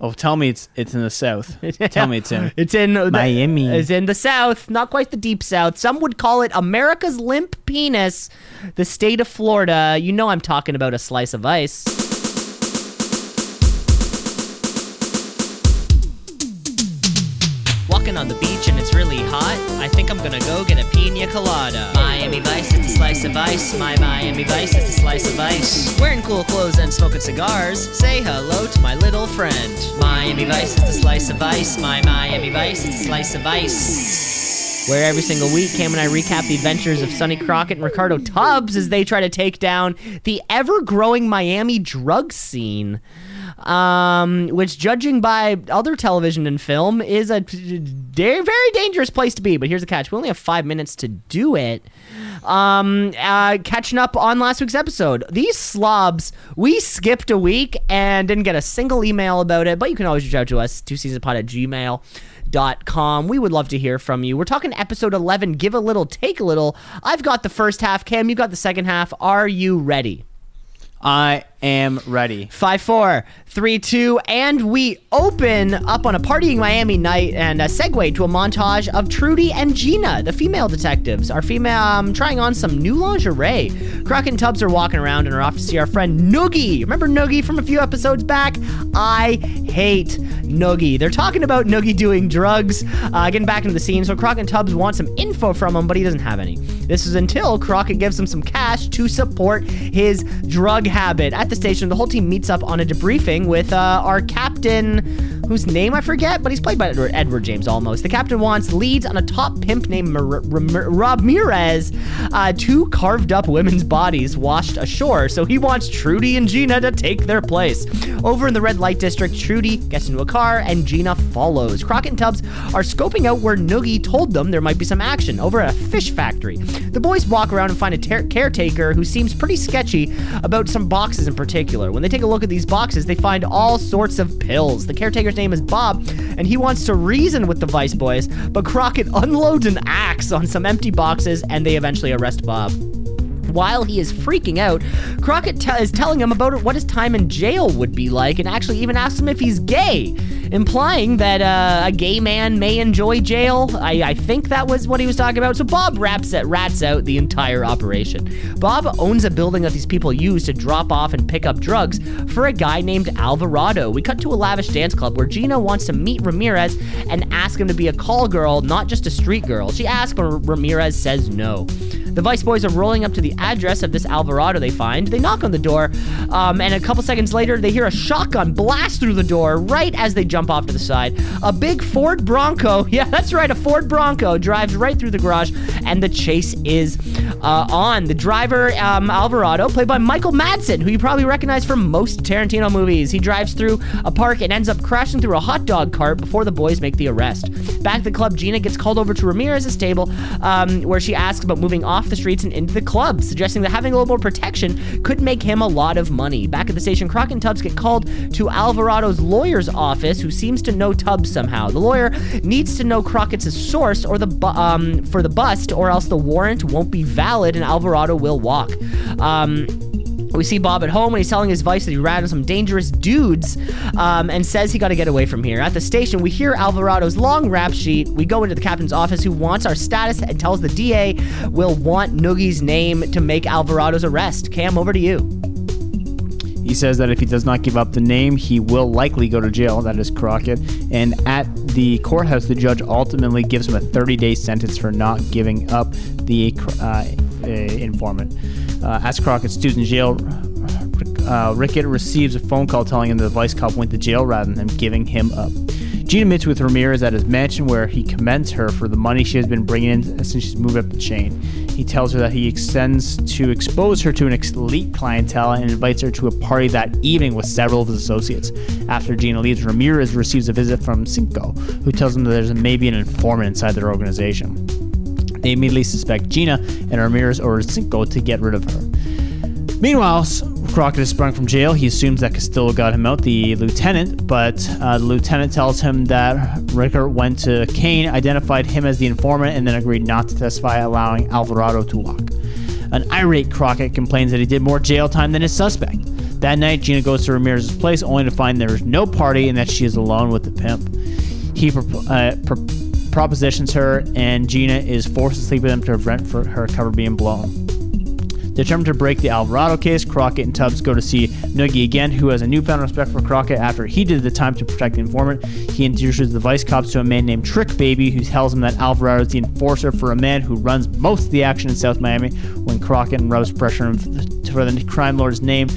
Oh, tell me it's it's in the south. tell me it's in. It's in the- Miami. It's in the South, not quite the deep South. Some would call it America's limp penis, the state of Florida. You know I'm talking about a slice of ice. Walking on the beach and it's really hot. I think I'm gonna go get a pina colada. Miami Vice is the slice of ice. My Miami Vice is the slice of ice. Wearing cool clothes and smoking cigars. Say hello to my little friend. Miami Vice is the slice of ice. My Miami Vice is the slice of ice. Where every single week, Cam and I recap the adventures of Sonny Crockett and Ricardo Tubbs as they try to take down the ever growing Miami drug scene um, which, judging by other television and film, is a very, very dangerous place to be. But here's the catch: we only have five minutes to do it. Um, uh, catching up on last week's episode, these slobs, we skipped a week and didn't get a single email about it. But you can always reach out to us, two seasonpod at gmail. Dot com. We would love to hear from you. We're talking episode 11. Give a little, take a little. I've got the first half. Cam, you got the second half. Are you ready? I am ready. Five, four, three, two, and we open up on a partying Miami night and a segue to a montage of Trudy and Gina, the female detectives, are female um, trying on some new lingerie. Crockett and Tubbs are walking around and are off to see our friend Noogie. Remember Noogie from a few episodes back? I hate Noogie. They're talking about Noogie doing drugs, uh, getting back into the scene. So Crockett and Tubbs want some info from him, but he doesn't have any. This is until Crockett gives him some cash to support his drug habit. At the station, the whole team meets up on a debriefing with uh, our captain, whose name I forget, but he's played by Edward, James Olmos. The captain wants leads on a top pimp named Mar- Ram- Ramirez, uh, two carved up women's bodies washed ashore. So he wants Trudy and Gina to take their place. Over in the red light district, Trudy gets into a car and Gina follows. Crockett and Tubbs are scoping out where Noogie told them there might be some action over at a fish factory. The boys walk around and find a ter- caretaker who seems pretty sketchy about some boxes in particular. When they take a look at these boxes, they find all sorts of pills. The caretaker's name is Bob, and he wants to reason with the Vice Boys, but Crockett unloads an axe on some empty boxes and they eventually arrest Bob. While he is freaking out, Crockett te- is telling him about what his time in jail would be like and actually even asks him if he's gay, implying that uh, a gay man may enjoy jail. I, I think that was what he was talking about. So Bob raps it, rats out the entire operation. Bob owns a building that these people use to drop off and pick up drugs for a guy named Alvarado. We cut to a lavish dance club where Gina wants to meet Ramirez and ask him to be a call girl, not just a street girl. She asks, but Ramirez says no. The Vice Boys are rolling up to the address of this Alvarado they find. They knock on the door, um, and a couple seconds later, they hear a shotgun blast through the door right as they jump off to the side. A big Ford Bronco, yeah, that's right, a Ford Bronco drives right through the garage, and the chase is uh, on. The driver, um, Alvarado, played by Michael Madsen, who you probably recognize from most Tarantino movies. He drives through a park and ends up crashing through a hot dog cart before the boys make the arrest. Back at the club, Gina gets called over to Ramirez's table, um, where she asks about moving off the streets and into the club, suggesting that having a little more protection could make him a lot of money. Back at the station, Crockett and Tubbs get called to Alvarado's lawyer's office, who seems to know Tubbs somehow. The lawyer needs to know Crockett's source or the bu- um, for the bust, or else the warrant won't be valid and Alvarado will walk. Um, We see Bob at home and he's telling his vice that he ran into some dangerous dudes um, and says he got to get away from here. At the station, we hear Alvarado's long rap sheet. We go into the captain's office who wants our status and tells the DA we'll want Noogie's name to make Alvarado's arrest. Cam, over to you. He says that if he does not give up the name, he will likely go to jail. That is Crockett. And at the courthouse, the judge ultimately gives him a 30 day sentence for not giving up the uh, uh, informant. Uh, as Crockett stews in jail, uh, Rickett receives a phone call telling him the vice cop went to jail rather than giving him up. Gina meets with Ramirez at his mansion where he commends her for the money she has been bringing in since she's moved up the chain. He tells her that he extends to expose her to an elite clientele and invites her to a party that evening with several of his associates. After Gina leaves, Ramirez receives a visit from Cinco, who tells him that there's maybe an informant inside their organization. They immediately suspect Gina, and Ramirez orders Cinco to get rid of her. Meanwhile, Crockett is sprung from jail. He assumes that Castillo got him out, the lieutenant, but uh, the lieutenant tells him that Rickert went to Kane, identified him as the informant, and then agreed not to testify, allowing Alvarado to walk. An irate Crockett complains that he did more jail time than his suspect. That night, Gina goes to Ramirez's place only to find there is no party and that she is alone with the pimp. He uh, propositions her, and Gina is forced to sleep with him to prevent her cover being blown. Determined to break the Alvarado case, Crockett and Tubbs go to see Noogie again, who has a newfound respect for Crockett after he did the time to protect the informant. He introduces the vice cops to a man named Trick Baby, who tells him that Alvarado is the enforcer for a man who runs most of the action in South Miami. When Crockett rubs pressure for the crime lord's name,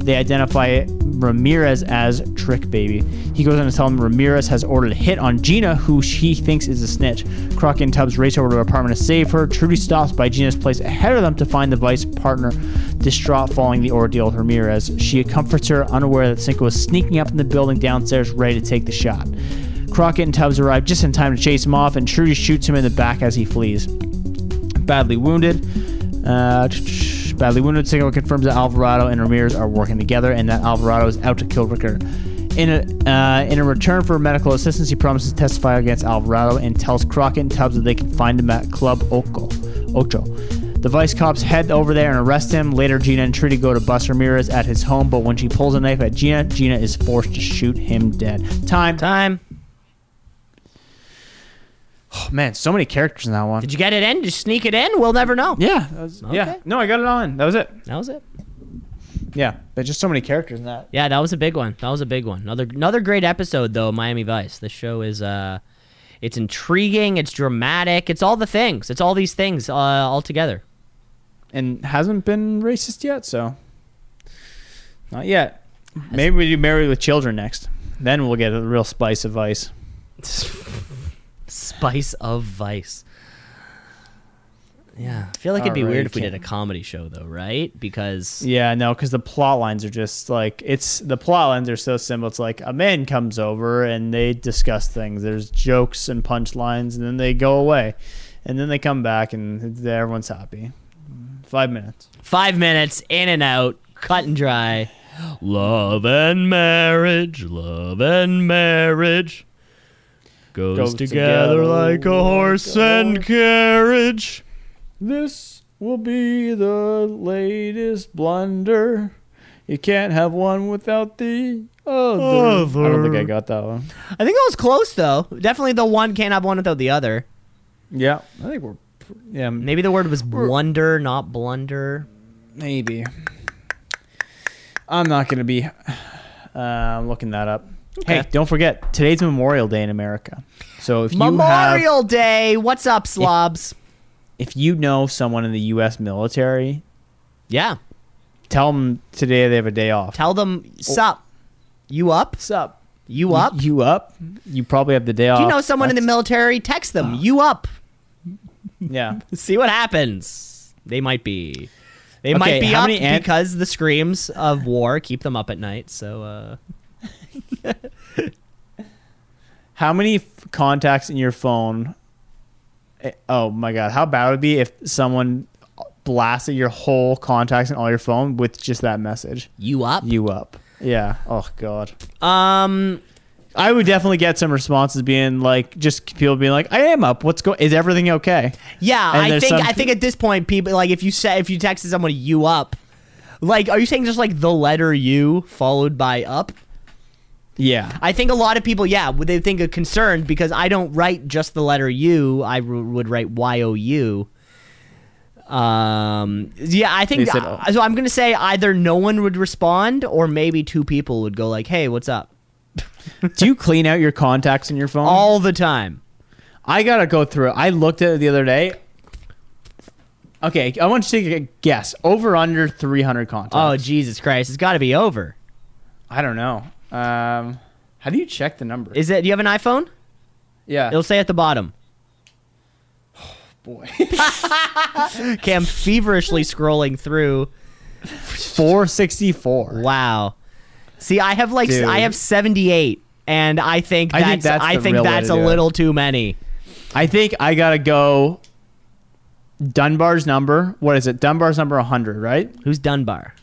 they identify Ramirez as Trick Baby. He goes on to tell him Ramirez has ordered a hit on Gina, who she thinks is a snitch. Crockett and Tubbs race over to her apartment to save her. Trudy stops by Gina's place ahead of them to find the vice partner distraught following the ordeal with Ramirez. She comforts her, unaware that Cinco is sneaking up in the building downstairs, ready to take the shot. Crockett and Tubbs arrive just in time to chase him off, and Trudy shoots him in the back as he flees. Badly wounded. Uh, badly wounded. Cinco confirms that Alvarado and Ramirez are working together and that Alvarado is out to kill Rickert. In a, uh, in a return for medical assistance, he promises to testify against Alvarado and tells Crockett and Tubbs that they can find him at Club Ocho. Ocho. The vice cops head over there and arrest him. Later, Gina and Trudy go to bust Ramirez at his home, but when she pulls a knife at Gina, Gina is forced to shoot him dead. Time. Time. Oh, man, so many characters in that one. Did you get it in? Did you sneak it in? We'll never know. Yeah, that was, yeah. Okay. No, I got it on. That was it. That was it. Yeah, but just so many characters in that. Yeah, that was a big one. That was a big one. Another another great episode though, Miami Vice. This show is uh it's intriguing, it's dramatic, it's all the things. It's all these things uh, all together. And hasn't been racist yet, so not yet. Maybe we do Married with Children next. Then we'll get a real spice of Vice. Spice of Vice. Yeah, I feel like it'd be weird if we did a comedy show though, right? Because Yeah, no, because the plot lines are just like it's the plot lines are so simple. It's like a man comes over and they discuss things. There's jokes and punchlines, and then they go away, and then they come back and everyone's happy. Five minutes. five minutes in and out, cut and dry. Love and marriage, love and marriage goes, Goes together, together like a horse like a and horse. carriage. This will be the latest blunder. You can't have one without the other. I don't think I got that one. I think that was close though. Definitely the one can't have one without the other. Yeah, I think we're. Yeah, Maybe the word was blunder, not blunder. maybe. I'm not gonna be. Uh, looking that up. Hey, don't forget today's Memorial Day in America. So if you have, Memorial Day. What's up, slobs? if you know someone in the U.S. military, yeah. tell them today they have a day off. Tell them, sup. You up? sup. You up? You up? You probably have the day off. Do you know someone in the military? Text them. You up? Yeah. See what happens. They might be. They Okay, might be up an- because the screams of war keep them up at night. So, uh, How many f- contacts in your phone? eh, Oh my god, how bad would it be if someone blasted your whole contacts and all your phone with just that message? you up? You up? Yeah. Oh god. Um, I would definitely get some responses being like, just people being like, "I am up. What's going? Is everything okay?" yeah, And I think I think at this point, people like if you say if you texted someone you up, Like, are you saying just like the letter U followed by up? Yeah. I think a lot of people, yeah, would they think of concerned because I don't write just the letter U. I r- would write Y O U. Um. Yeah, I think said, uh, so. I'm gonna say either no one would respond, or maybe two people would go like, "Hey, what's up?" Do you clean out your contacts in your phone? All the time. I gotta go through it. I looked at it the other day. Okay, I want you to take a guess. Over under 300 contacts. Oh Jesus Christ! It's got to be over. I don't know. Um, how do you check the number? Is it? Do you have an iPhone? yeah. It'll say at the bottom. Oh, boy. Cam feverishly scrolling through. 464. Wow. See, I have like Dude. I have 78 and I think that's I think think that's that's, real way to a little too many. I think I gotta go. Dunbar's number. What is it? Dunbar's number 100, right? Who's Dunbar?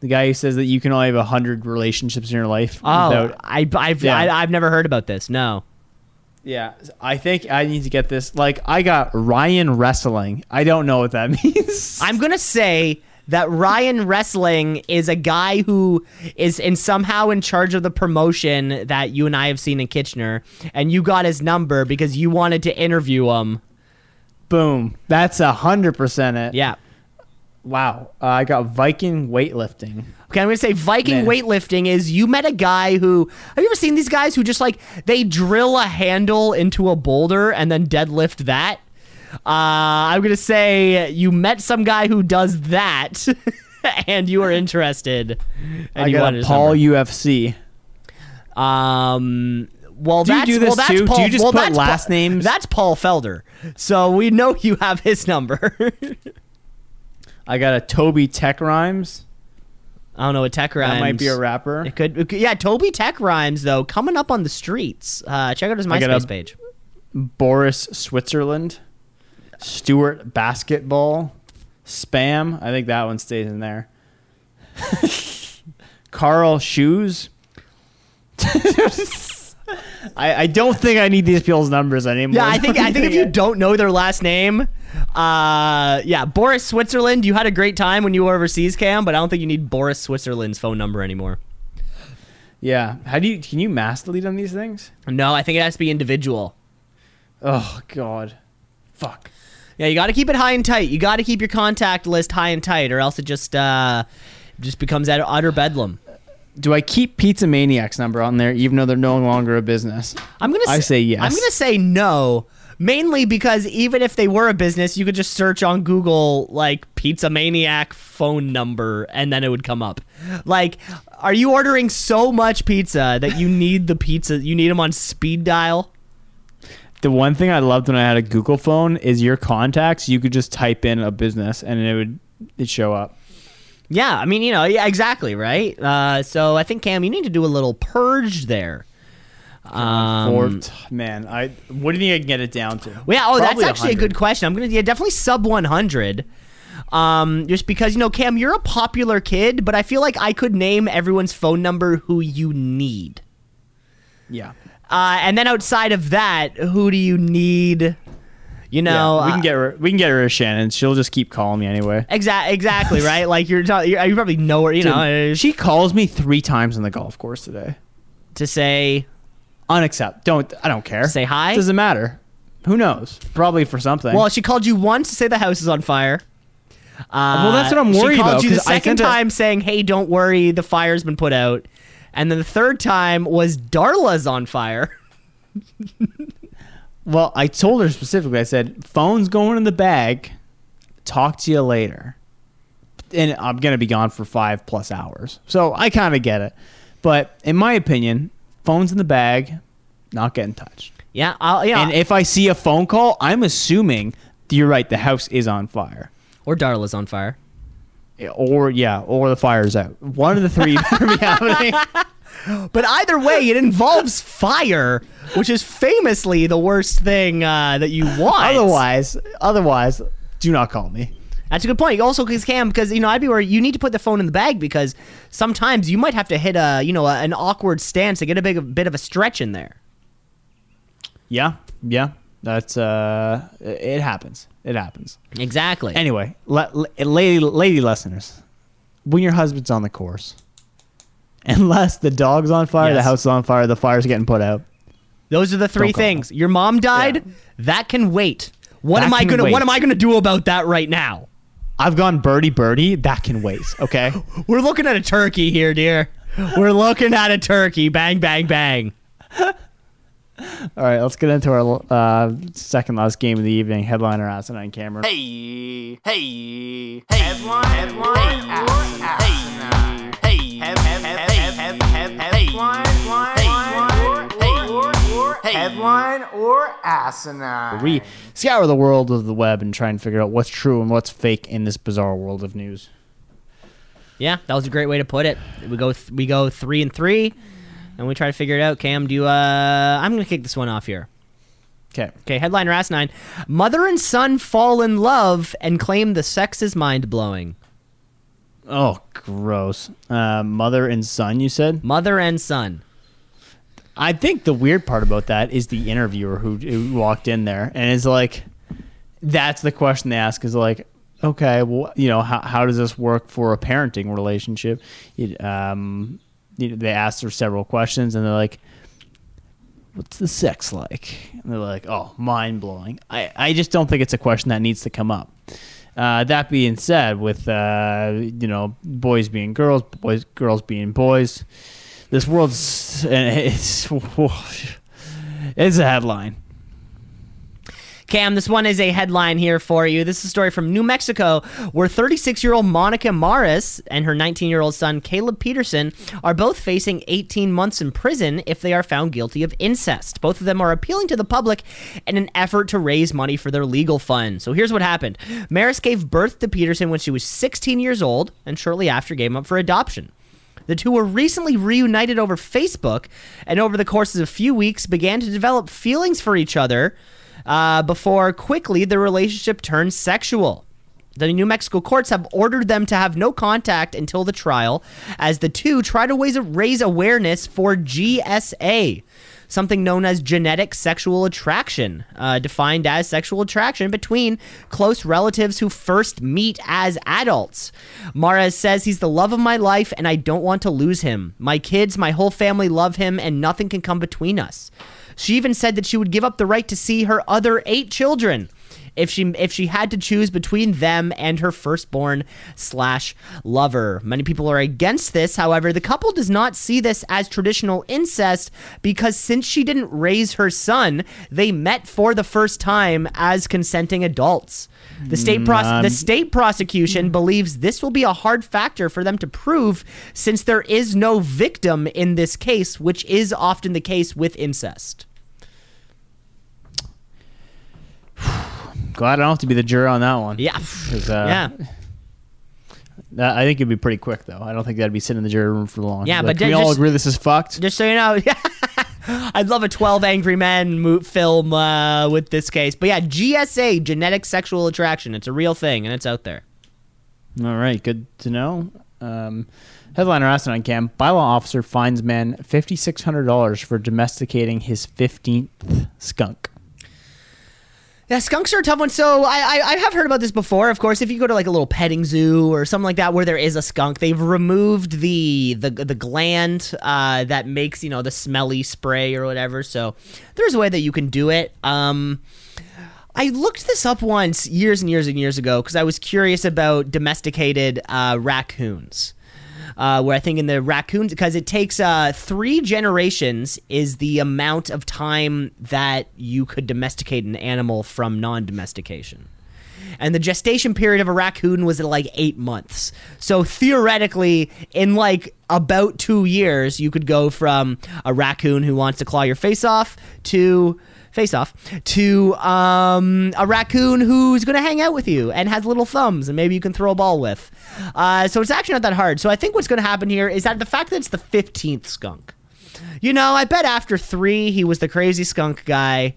The guy who says that you can only have 100 relationships in your life. Oh, without- I, I've Yeah. I, I've never heard about this. No. yeah. I think I need to get this. Like, I got Ryan Wrestling. I don't know what that means. I'm gonna say that Ryan Wrestling is a guy who is in somehow in charge of the promotion that you and I have seen in Kitchener, and you got his number because you wanted to interview him. Boom. That's a 100% it. Yeah. Wow. Uh, I got Viking weightlifting. Okay, I'm gonna say Viking Man. weightlifting is you met a guy who have you ever seen these guys who just like they drill a handle into a boulder and then deadlift that? Uh, I'm gonna say you met some guy who does that, and you were interested. And I you got wanted a his Paul. UFC. Um. Well, Do you that's do this well, that's too? Do you just well, put last Paul, names? That's Paul Felder. So we know you have his number. I got a Toby Tech Rhymes. I don't know what tech rhymes. That might be a rapper. It could, it could- yeah. Toby Tech rhymes though coming up on the streets. Uh, check out his I got a- MySpace page. Boris Switzerland. Stuart Basketball. Spam. I think that one stays in there. Carl Shoes. I, I don't think I need these people's numbers anymore. Yeah, I think I think if you don't know their last name, uh, yeah, Boris Switzerland. You had a great time when you were overseas, Cam, but I don't think you need Boris Switzerland's phone number anymore. Yeah. How do you can you mass delete on these things? No, I think it has to be individual. Oh God. Fuck. Yeah, you got to keep it high and tight. You got to keep your contact list high and tight, or else it just uh, just becomes utter, utter bedlam. Do I keep Pizza Maniac's number on there even though they're no longer a business? I'm gonna. I say yes. I'm gonna say no. Mainly because even if they were a business, you could just search on Google like Pizza Maniac phone number and then it would come up. Like, are you ordering so much pizza that you need the pizza? You need them on speed dial? The one thing I loved when I had a Google phone is your contacts. You could just type in a business and it would it show up. Yeah, I mean, you know, yeah, exactly, right? Uh, so I think Cam, you need to do a little purge there. Um, Four, man, I what do you think I can get it down to? Well, yeah, oh, Probably that's actually a good question. I'm gonna yeah, definitely sub 100. Um, just because you know, Cam, you're a popular kid, but I feel like I could name everyone's phone number who you need. Yeah, Uh, and then outside of that, who do you need? You know, yeah. We uh, can get her. We can get her to Shannon. She'll just keep calling me anyway. Exactly, exactly right. Like you're, ta- you're, you probably know her. You know, uh, she calls me three times on the golf course today. to say Unaccept. Don't. I don't care. Say hi? Doesn't matter. Who knows? Probably for something. Well, she called you once to say the house is on fire. Uh, Well, that's what I'm worried She called about, you the second sent a- time saying, "Hey, don't worry, the fire's been put out," and then the third time was Darla's on fire. Well, I told her specifically. I said, "Phone's going in the bag. Talk to you later." And I'm gonna be gone for five plus hours, so I kind of get it. But in my opinion, phone's in the bag, not getting touched. Yeah, I'll, yeah. And if I see a phone call, I'm assuming you're right. The house is on fire, or Darla's on fire. or yeah, or the fire's out. One of the three better be happening. But either way, it involves fire, which is famously the worst thing uh, that you want. Otherwise, otherwise, do not call me. That's a good point. Also, because Cam, because you know, I'd be worried. You need to put the phone in the bag because sometimes you might have to hit a, you know, a, an awkward stance to get a big a bit of a stretch in there. Yeah, yeah. That's uh, it happens. It happens. Exactly. Anyway, lady, lady listeners, when your husband's on the course. Unless the dog's on fire, the Yes. house is on fire, the fire's getting put out. Those are the three Don't go. things. Your mom died. Yeah. That can wait. What That am I can gonna wait. What am I gonna do about that right now? I've gone birdie birdie. That can wait. Okay. We're looking at a turkey here, dear. We're looking at a turkey. Bang, bang, bang. All right. Let's get into our uh, second last game of the evening. Headliner Asinine Camera. Hey, hey, hey, headline, headline, hey, headline, headline or asinine. We scour the world of the web and try and figure out what's true and what's fake in this bizarre world of news. Yeah, that was a great way to put it. We go th- we go three and three, and we try to figure it out. Cam, do you, uh, I'm gonna kick this one off here. Okay. Okay, headline or asinine: Mother and son fall in love and claim the sex is mind blowing. Oh, gross. Uh, mother and son, you said? Mother and son. I think the weird part about that is the interviewer who, who walked in there and is like, that's the question they ask is like, okay, well, you know, how, how does this work for a parenting relationship? It, um, you know, they asked her several questions and they're like, what's the sex like? And they're like, oh, mind blowing. I, I just don't think it's a question that needs to come up. Uh, that being said, with uh, you know boys being girls, boys girls being boys, this world's it's it's a headline. Cam, this one is a headline here for you. This is a story from New Mexico where 36 year old Monica Mares and her 19 year old son Caleb Peterson are both facing 18 months in prison if they are found guilty of incest. Both of them are appealing to the public in an effort to raise money for their legal fund. So here's what happened Mares gave birth to Peterson when she was 16 years old and shortly after gave him up for adoption. The two were recently reunited over Facebook and over the course of a few weeks began to develop feelings for each other uh, before quickly the relationship turned sexual. The New Mexico courts have ordered them to have no contact until the trial as the two try to raise, raise awareness for GSA, something known as genetic sexual attraction, uh, defined as sexual attraction between close relatives who first meet as adults. Mara says he's the love of my life and I don't want to lose him. My kids, my whole family love him and nothing can come between us. She even said that she would give up the right to see her other eight children if she if she had to choose between them and her firstborn slash lover. Many people are against this. However, the couple does not see this as traditional incest because since she didn't raise her son, they met for the first time as consenting adults. The state pros- um, the state prosecution believes this will be a hard factor for them to prove since there is no victim in this case, which is often the case with incest. Glad I don't have to be the juror on that one. Yeah. 'Cause, uh, yeah. That- I think it'd be pretty quick though. I don't think that'd be sitting in the jury room for long. Yeah, Like, but can we then all just- agree this is fucked? Just so you know, I'd love a 12 Angry Men mo- film uh, with this case. But yeah, GSA, genetic sexual attraction. It's a real thing and it's out there. All right, good to know. Um, headliner asked on cam: Bylaw officer finds man fifty six hundred dollars for domesticating his fifteenth skunk. Yeah, skunks are a tough one. So I, I I have heard about this before. Of course, if you go to like a little petting zoo or something like that where there is a skunk, they've removed the the the gland uh, that makes you know the smelly spray or whatever. So there's a way that you can do it. Um, I looked this up once years and years and years ago because I was curious about domesticated uh, raccoons. Uh, where I think in the raccoons, because it takes uh, three generations is the amount of time that you could domesticate an animal from non-domestication. And the gestation period of a raccoon was like eight months. So theoretically, in like about two years, you could go from a raccoon who wants to claw your face off to face off to um, a raccoon who's going to hang out with you and has little thumbs and maybe you can throw a ball with. Uh, so it's actually not that hard. So I think what's going to happen here is that the fact that it's the 15th skunk. You know, I bet after three, he was the crazy skunk guy.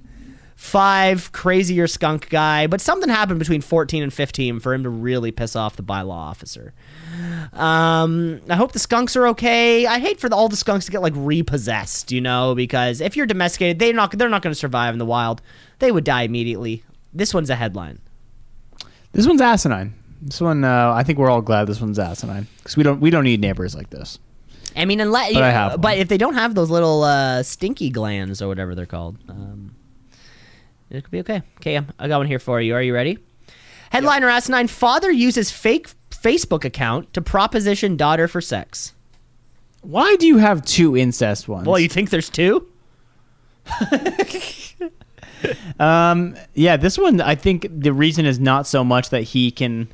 Five, crazier skunk guy. But something happened between 14 and 15 for him to really piss off the bylaw officer. Um, I hope the skunks are okay. I hate for the, all the skunks to get like repossessed, you know, because if you're domesticated, they're not they're not going to survive in the wild. They would die immediately. This one's a headline. This one's asinine. This one, uh, I think we're all glad this one's asinine because we don't we don't need neighbors like this. I mean, unless But I have but if they don't have those little uh, stinky glands or whatever they're called, um, it could be okay. Okay, I'm- got one here for you. Are you ready? Headliner asinine: Father uses fake Facebook account to proposition daughter for sex. Why do you have two incest ones? Well, you think there's two? Um, yeah, this one I think the reason is not so much that he can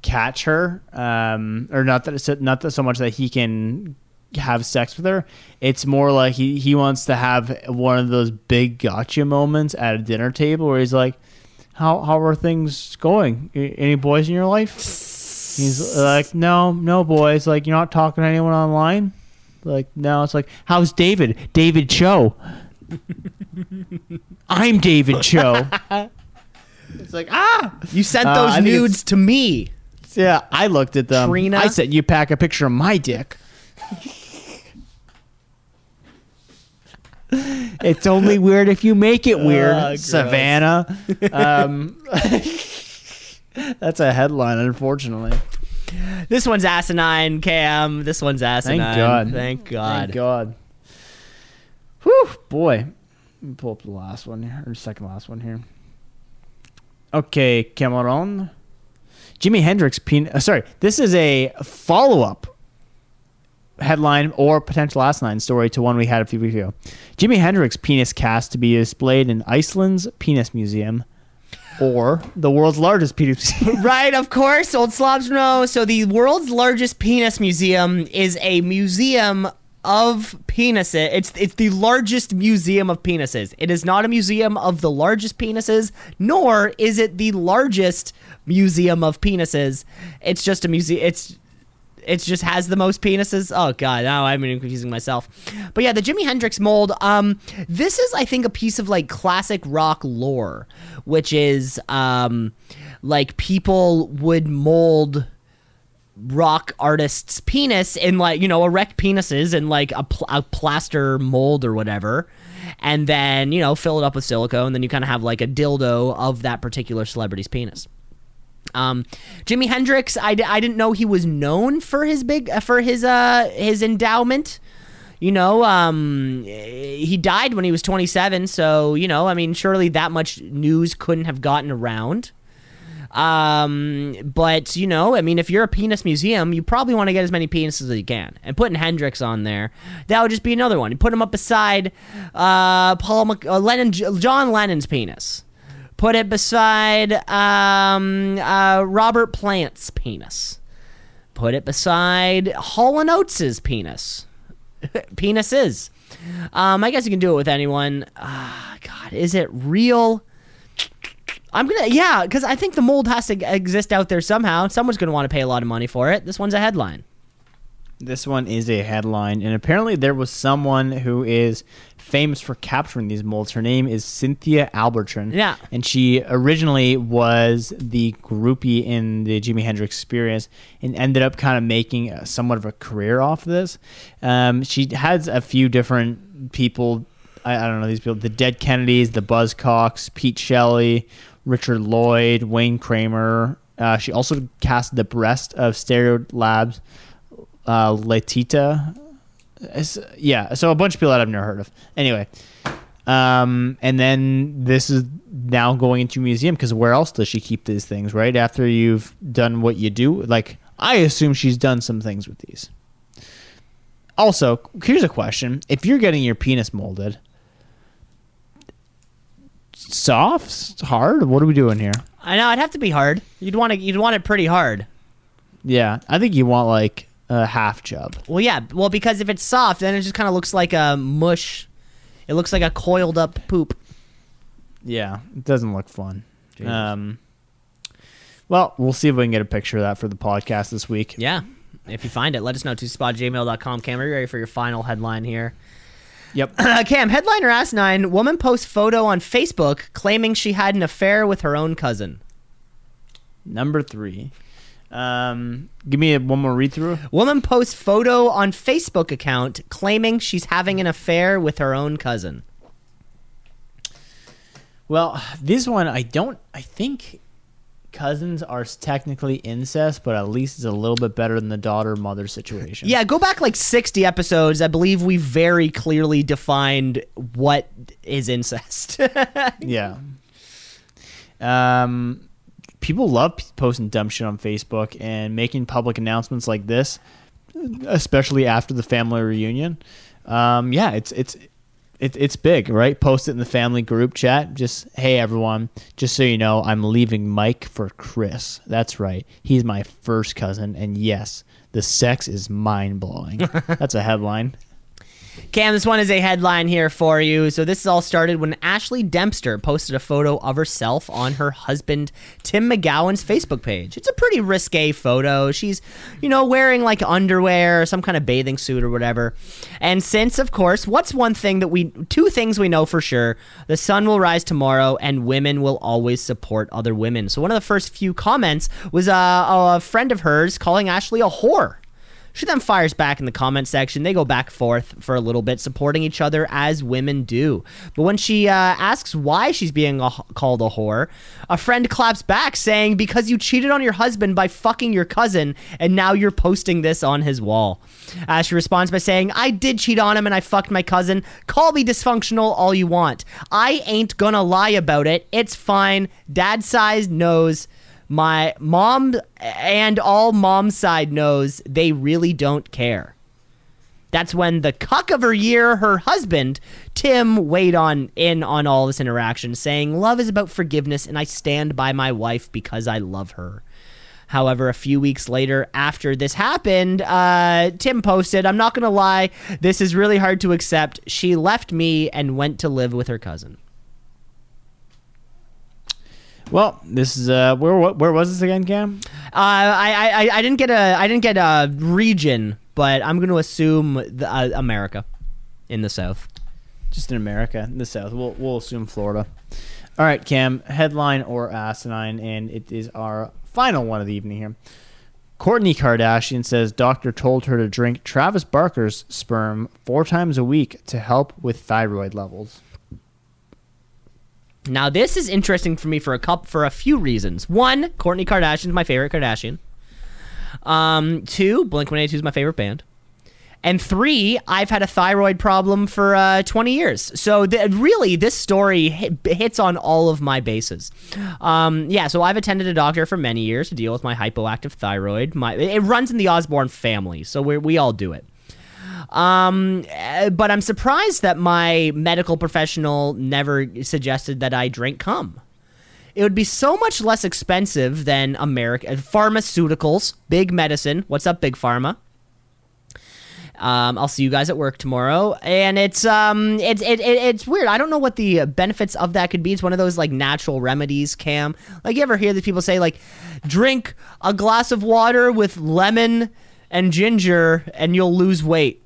catch her, um, or not that it's not that so much that he can have sex with her. It's more like he he wants to have one of those big gotcha moments at a dinner table where he's like, "How how are things going? Any boys in your life?" He's like, "No, no boys. Like you're not talking to anyone online." Like no, it's like, "How's David? David Cho." I'm David Cho. it's like ah, You sent Uh, those it's- nudes to me. yeah. I looked at them. Trina? I said you pack a picture of my dick. it's only weird if you make it weird, gross. Savannah. Um, that's a headline, unfortunately. This one's asinine, Cam. This one's asinine. Thank God. Thank God. Thank God. Whew, boy. Let me pull up the last one here, or second last one here. Okay, Cameron. Jimi Hendrix. Pen- uh, sorry, this is a follow up headline or potential asinine story to one we had a few weeks ago. Jimi Hendrix penis cast to be displayed in Iceland's penis museum, or the world's largest penis. Right, of course. Old slobs know. So the world's largest penis museum is a museum of penises. It's it's the largest museum of penises. It is not a museum of the largest penises, nor is it the largest museum of penises. It's just a museum. It's it just has the most penises. Oh god, now I'm even confusing myself. But yeah, the Jimi Hendrix mold. Um, this is I think a piece of like classic rock lore, which is um, like people would mold rock artists' penis in like you know erect penises in like a, pl- a plaster mold or whatever. And then you know fill it up with silicone, and then you kind of have like a dildo of that particular celebrity's penis. Um, Jimi Hendrix, I, I didn't know he was known for his big uh, for his uh his endowment. You know, um, he died when he was 27, so you know, I mean, surely that much news couldn't have gotten around. Um, but you know, I mean, if you're a penis museum, you probably want to get as many penises as you can. And putting Hendrix on there, that would just be another one. You put him up beside uh, Paul uh, Lennon, John Lennon's penis. Put it beside um, uh, Robert Plant's penis. Put it beside Hall and Oates' penis. Penises. Um, I guess you can do it with anyone. Ah, God, is it real? I'm gonna, yeah, because I think the mold has to exist out there somehow. Someone's gonna want to pay a lot of money for it. This one's a headline. This one is a headline, and apparently there was someone who is famous for capturing these molds. Her name is Cynthia Albritton. Yeah. And she originally was the groupie in the Jimi Hendrix experience and ended up kind of making a, somewhat of a career off of this. Um, she has a few different people. I, I don't know these people. The Dead Kennedys, the Buzzcocks, Pete Shelley, Richard Lloyd, Wayne Kramer. Uh, she also cast the breast of Stereolab's uh, Laetitia. It's- yeah, so a bunch of people that I've never heard of. Anyway, um, and then this is now going into a museum because where else does she keep these things? Right after you've done what you do, like I assume she's done some things with these. Also, here's a question: If you're getting your penis molded, soft, hard, what are we doing here? I know it'd have to be hard. You'd want to, you'd want it pretty hard. Yeah, I think you want like a half chub. Well, yeah. Well, because if it's soft, then it just kind of looks like a mush. It looks like a coiled up poop. Yeah, it doesn't look fun. Jesus. Um, well, we'll see if we can get a picture of that for the podcast this week. Yeah. If you find it, let us know. To spotgmail.com. Cam, are you ready for your final headline here? Yep. Uh, Cam, headliner asinine woman posts photo on Facebook claiming she had an affair with her own cousin. Number three. Um, give me a, one more read through. Woman posts photo on Facebook account claiming she's having an affair with her own cousin. Well, this one I don't. I think cousins are technically incest, but at least it's a little bit better than the daughter mother situation. Yeah, go back like 60 episodes. I believe we very clearly defined what is incest. Yeah. Um, people love posting dumb shit on Facebook and making public announcements like this, especially after the family reunion. Um, yeah, it's it's it, it's big, right? Post it in the family group chat. Just hey everyone, just so you know, I'm leaving Mike for Chris. That's right. He's my first cousin, and yes, the sex is mind blowing. That's a headline. Cam, this one is a headline here for you. So this all started when Ashley Dempster posted a photo of herself on her husband Tim McGowan's Facebook page. It's a pretty risque photo. She's, you know, wearing like underwear, or some kind of bathing suit or whatever. And since, of course, what's one thing that we, two things we know for sure: the sun will rise tomorrow, and women will always support other women. So one of the first few comments was uh, a friend of hers calling Ashley a whore. She then fires back in the comment section. They go back forth for a little bit, supporting each other as women do. But when she uh, asks why she's being a, called a whore, a friend claps back saying, Because you cheated on your husband by fucking your cousin, and now you're posting this on his wall. Uh, she responds by saying, I did cheat on him and I fucked my cousin. Call me dysfunctional all you want. I ain't gonna lie about it. It's fine. Dad size knows my mom and all mom's side knows they really don't care. That's when the cuck of her year, her husband, Tim, weighed on in on all this interaction, saying, Love is about forgiveness, and I stand by my wife because I love her. However, a few weeks later, after this happened, uh, Tim posted, I'm not going to lie, this is really hard to accept. She left me and went to live with her cousin. Well, this is uh, where where, where was this again, Cam? Uh, I, I I didn't get a I didn't get a region, but I'm going to assume the, uh, America in the South. Just in America, in the South. We'll we'll assume Florida. All right, Cam. Headline or asinine, and it is our final one of the evening here. Kourtney Kardashian says doctor told her to drink Travis Barker's sperm four times a week to help with thyroid levels. Now this is interesting for me for a couple for a few reasons. One, Kourtney Kardashian is my favorite Kardashian. Um, two, Blink One Eight Two is my favorite band. And three, I've had a thyroid problem for uh, 20 years. So th- really, this story hit, hits on all of my bases. Um, yeah, so I've attended a doctor for many years to deal with my hypoactive thyroid. My it runs in the Osborne family, so we we all do it. Um, eh, but I'm surprised that my medical professional never suggested that I drink cum. It would be so much less expensive than America pharmaceuticals, big medicine. What's up, big pharma? Um, I'll see you guys at work tomorrow, and it's um, it's it, it, it's weird. I don't know what the benefits of that could be. It's one of those like natural remedies, Cam. Like you ever hear these people say like, drink a glass of water with lemon and ginger, and you'll lose weight.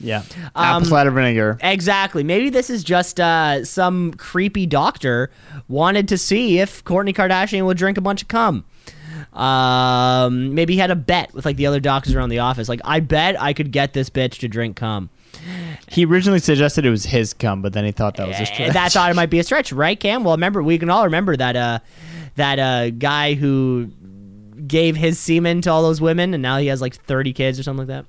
Yeah, apple cider vinegar. Exactly. Maybe this is just uh, some creepy doctor wanted to see if Kourtney Kardashian would drink a bunch of cum. Um, maybe he had a bet with like the other doctors around the office. Like, I bet I could get this bitch to drink cum. He originally suggested it was his cum, but then he thought that was a Eh, stretch. That thought it might be a stretch, right, Cam? Well, remember we can all remember that uh, that uh, guy who gave his semen to all those women, and now he has like thirty kids or something like that.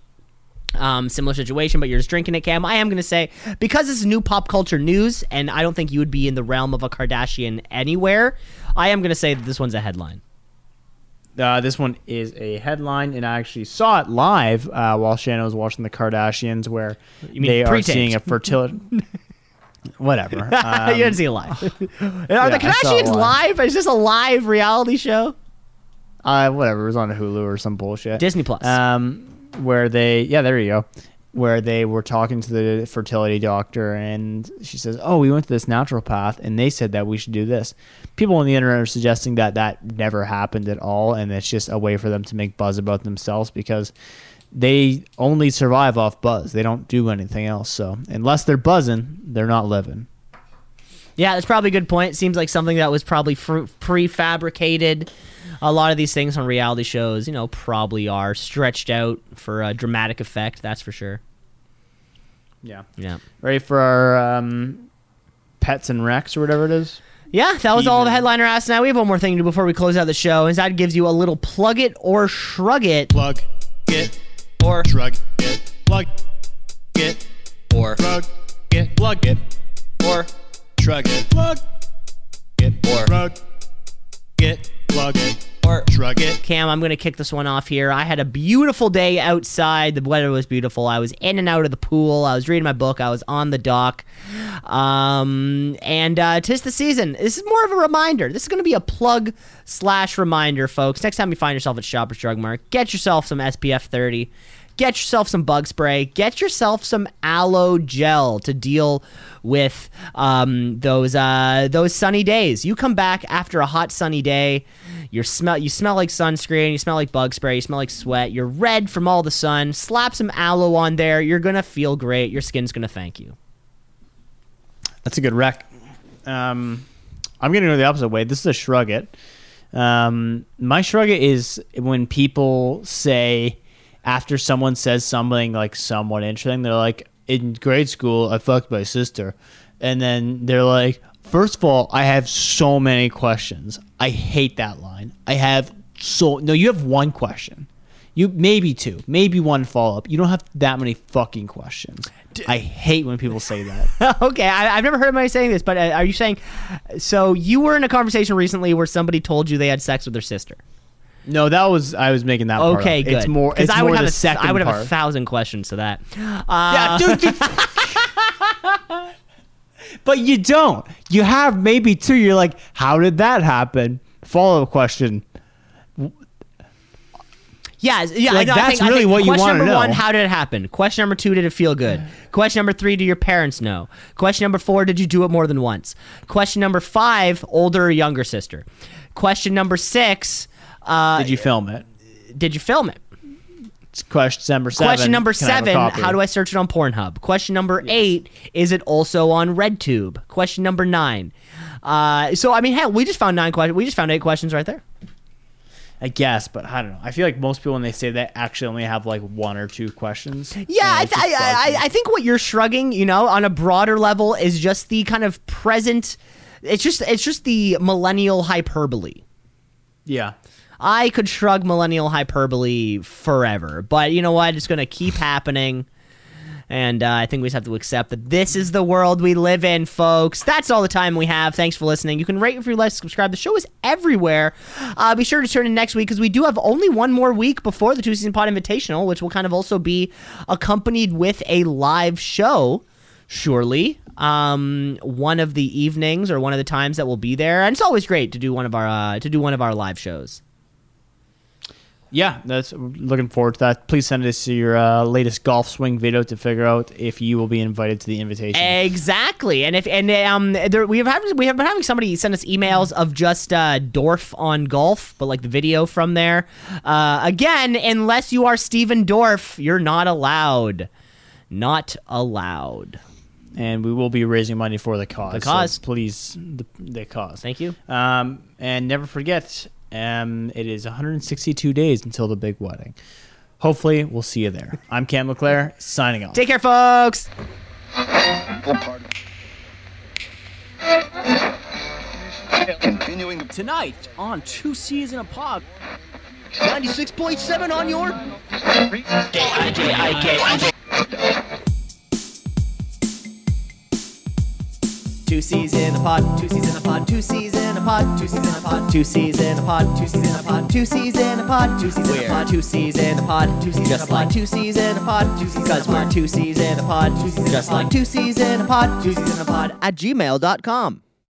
Um, similar situation, but you're just drinking it, Cam. I am gonna say because this is new pop culture news, and I don't think you would be in the realm of a Kardashian anywhere. I am gonna say that this one's a headline. Uh, this one is a headline, and I actually saw it live uh, while Shannon was watching the Kardashians, where You mean they are pre-taped. seeing a fertility. Whatever. Um, you didn't see it live. Are the I saw it Kardashians live. live? Is this a live reality show? uh, whatever. It was on Hulu or some bullshit. Disney Plus. Um, where they, yeah, there you go. Where they were talking to the fertility doctor, and she says, "Oh, we went to this naturopath, and they said that we should do this." People on the internet are suggesting that that never happened at all, and it's just a way for them to make buzz about themselves because they only survive off buzz. They don't do anything else. So unless they're buzzing, they're not living. Yeah, that's probably a good point. Seems like something that was probably fr- prefabricated. A lot of these things on reality shows, you know, probably are stretched out for a dramatic effect. That's for sure. Yeah. Yeah. Ready for our um, pets and Rex or whatever it is? Yeah, that was all the headliner asked. Now we have one more thing to do before we close out the show, and that gives you a little plug it or shrug it. Plug it Or shrug it. Plug it or shrug it. Plug it or shrug it. Plug it Or. shrug it. Plug it or shrug it. Cam, I'm going to kick this one off here. I had a beautiful day outside. The weather was beautiful. I was in and out of the pool. I was reading my book. I was on the dock. Um, and uh, tis the season. This is more of a reminder. This is going to be a plug slash reminder, folks. Next time you find yourself at Shoppers Drug Mart, get yourself some SPF 30. Get yourself some bug spray. Get yourself some aloe gel to deal with um, those uh, those sunny days. You come back after a hot sunny day. You smell you smell like sunscreen. You smell like bug spray. You smell like sweat. You're red from all the sun. Slap some aloe on there. You're gonna feel great. Your skin's gonna thank you. That's a good rec. Um, I'm gonna go the opposite way. This is a shrug it. Um, my shrug it is when people say after someone says something like somewhat interesting, they're like, "In grade school, I fucked my sister," and then they're like, first of all, I have so many questions. I hate that line. I have so no. You have one question. You maybe two, maybe one follow up. You don't have that many fucking questions. I hate when people say that. okay, I, I've never heard anybody saying this, but uh, are you saying? So you were in a conversation recently where somebody told you they had sex with their sister. No, that was I was making that. Okay, good. It's more. It's I more would have a, second I would have part. a thousand questions to that. Uh, yeah, dude, dude. but you don't. You have maybe two. You're like, how did that happen? Follow up question. Yeah, yeah. Like, I know, I that's think, I really think what you wanna number know. one: How did it happen? Question number two: Did it feel good? Question number three: Do your parents know? Question number four: Did you do it more than once? Question number five: Older or younger sister? Question number six: uh, Did you film it? Did you film it? It's question number seven. Question number Can I have a seven: copy? How do I search it on Pornhub? Question number eight: Is it also on RedTube? Question number nine. Uh, so I mean, hell, we just found nine questions. We just found eight questions right there. I guess, but I don't know. I feel like most people when they say that actually only have like one or two questions. Yeah, I, And it th- I. I, I think what you're shrugging, you know, on a broader level, is just the kind of present. It's just it's just the millennial hyperbole. yeah. I could shrug millennial hyperbole forever, but you know what? It's going to keep happening. And uh, I think we just have to accept that this is the world we live in, folks. That's all the time we have. Thanks for listening. You can rate, review, like, subscribe. The show is everywhere. Uh, be sure to tune in next week because we do have only one more week before the two season pod invitational, which will kind of also be accompanied with a live show. Surely, um, one of the evenings or one of the times that we'll be there, and it's always great to do one of our uh, to do one of our live shows. Yeah, that's looking forward to that. Please send us your uh, latest golf swing video to figure out if you will be invited to the invitation. Exactly, and if and um, there, we have had, we have been having somebody send us emails of just uh, Dorf on golf, but like the video from there. Uh, again, unless you are Stephen Dorff, you're not allowed. Not allowed. and we will be raising money for the cause. The cause. so please, the, the cause. Thank you. Um, and never forget, um, it is 162 days until the big wedding. Hopefully, we'll see you there. I'm Cam LeClaire, signing off. Take care, folks. Continuing Tonight on Two C's in a Pod. 96.7 on your. Two C's in a pod, two C's in a pod, two C's in a pod, two C's in a pod, two C's in a pod, two C's in a pod, two C's in a pod, two C's in a pod, two C's in a pod, two C's just like two C's in a pod, two C's cause we're two C's in a pod, just like two C's in a pod, two C's in a pod at gmail.com.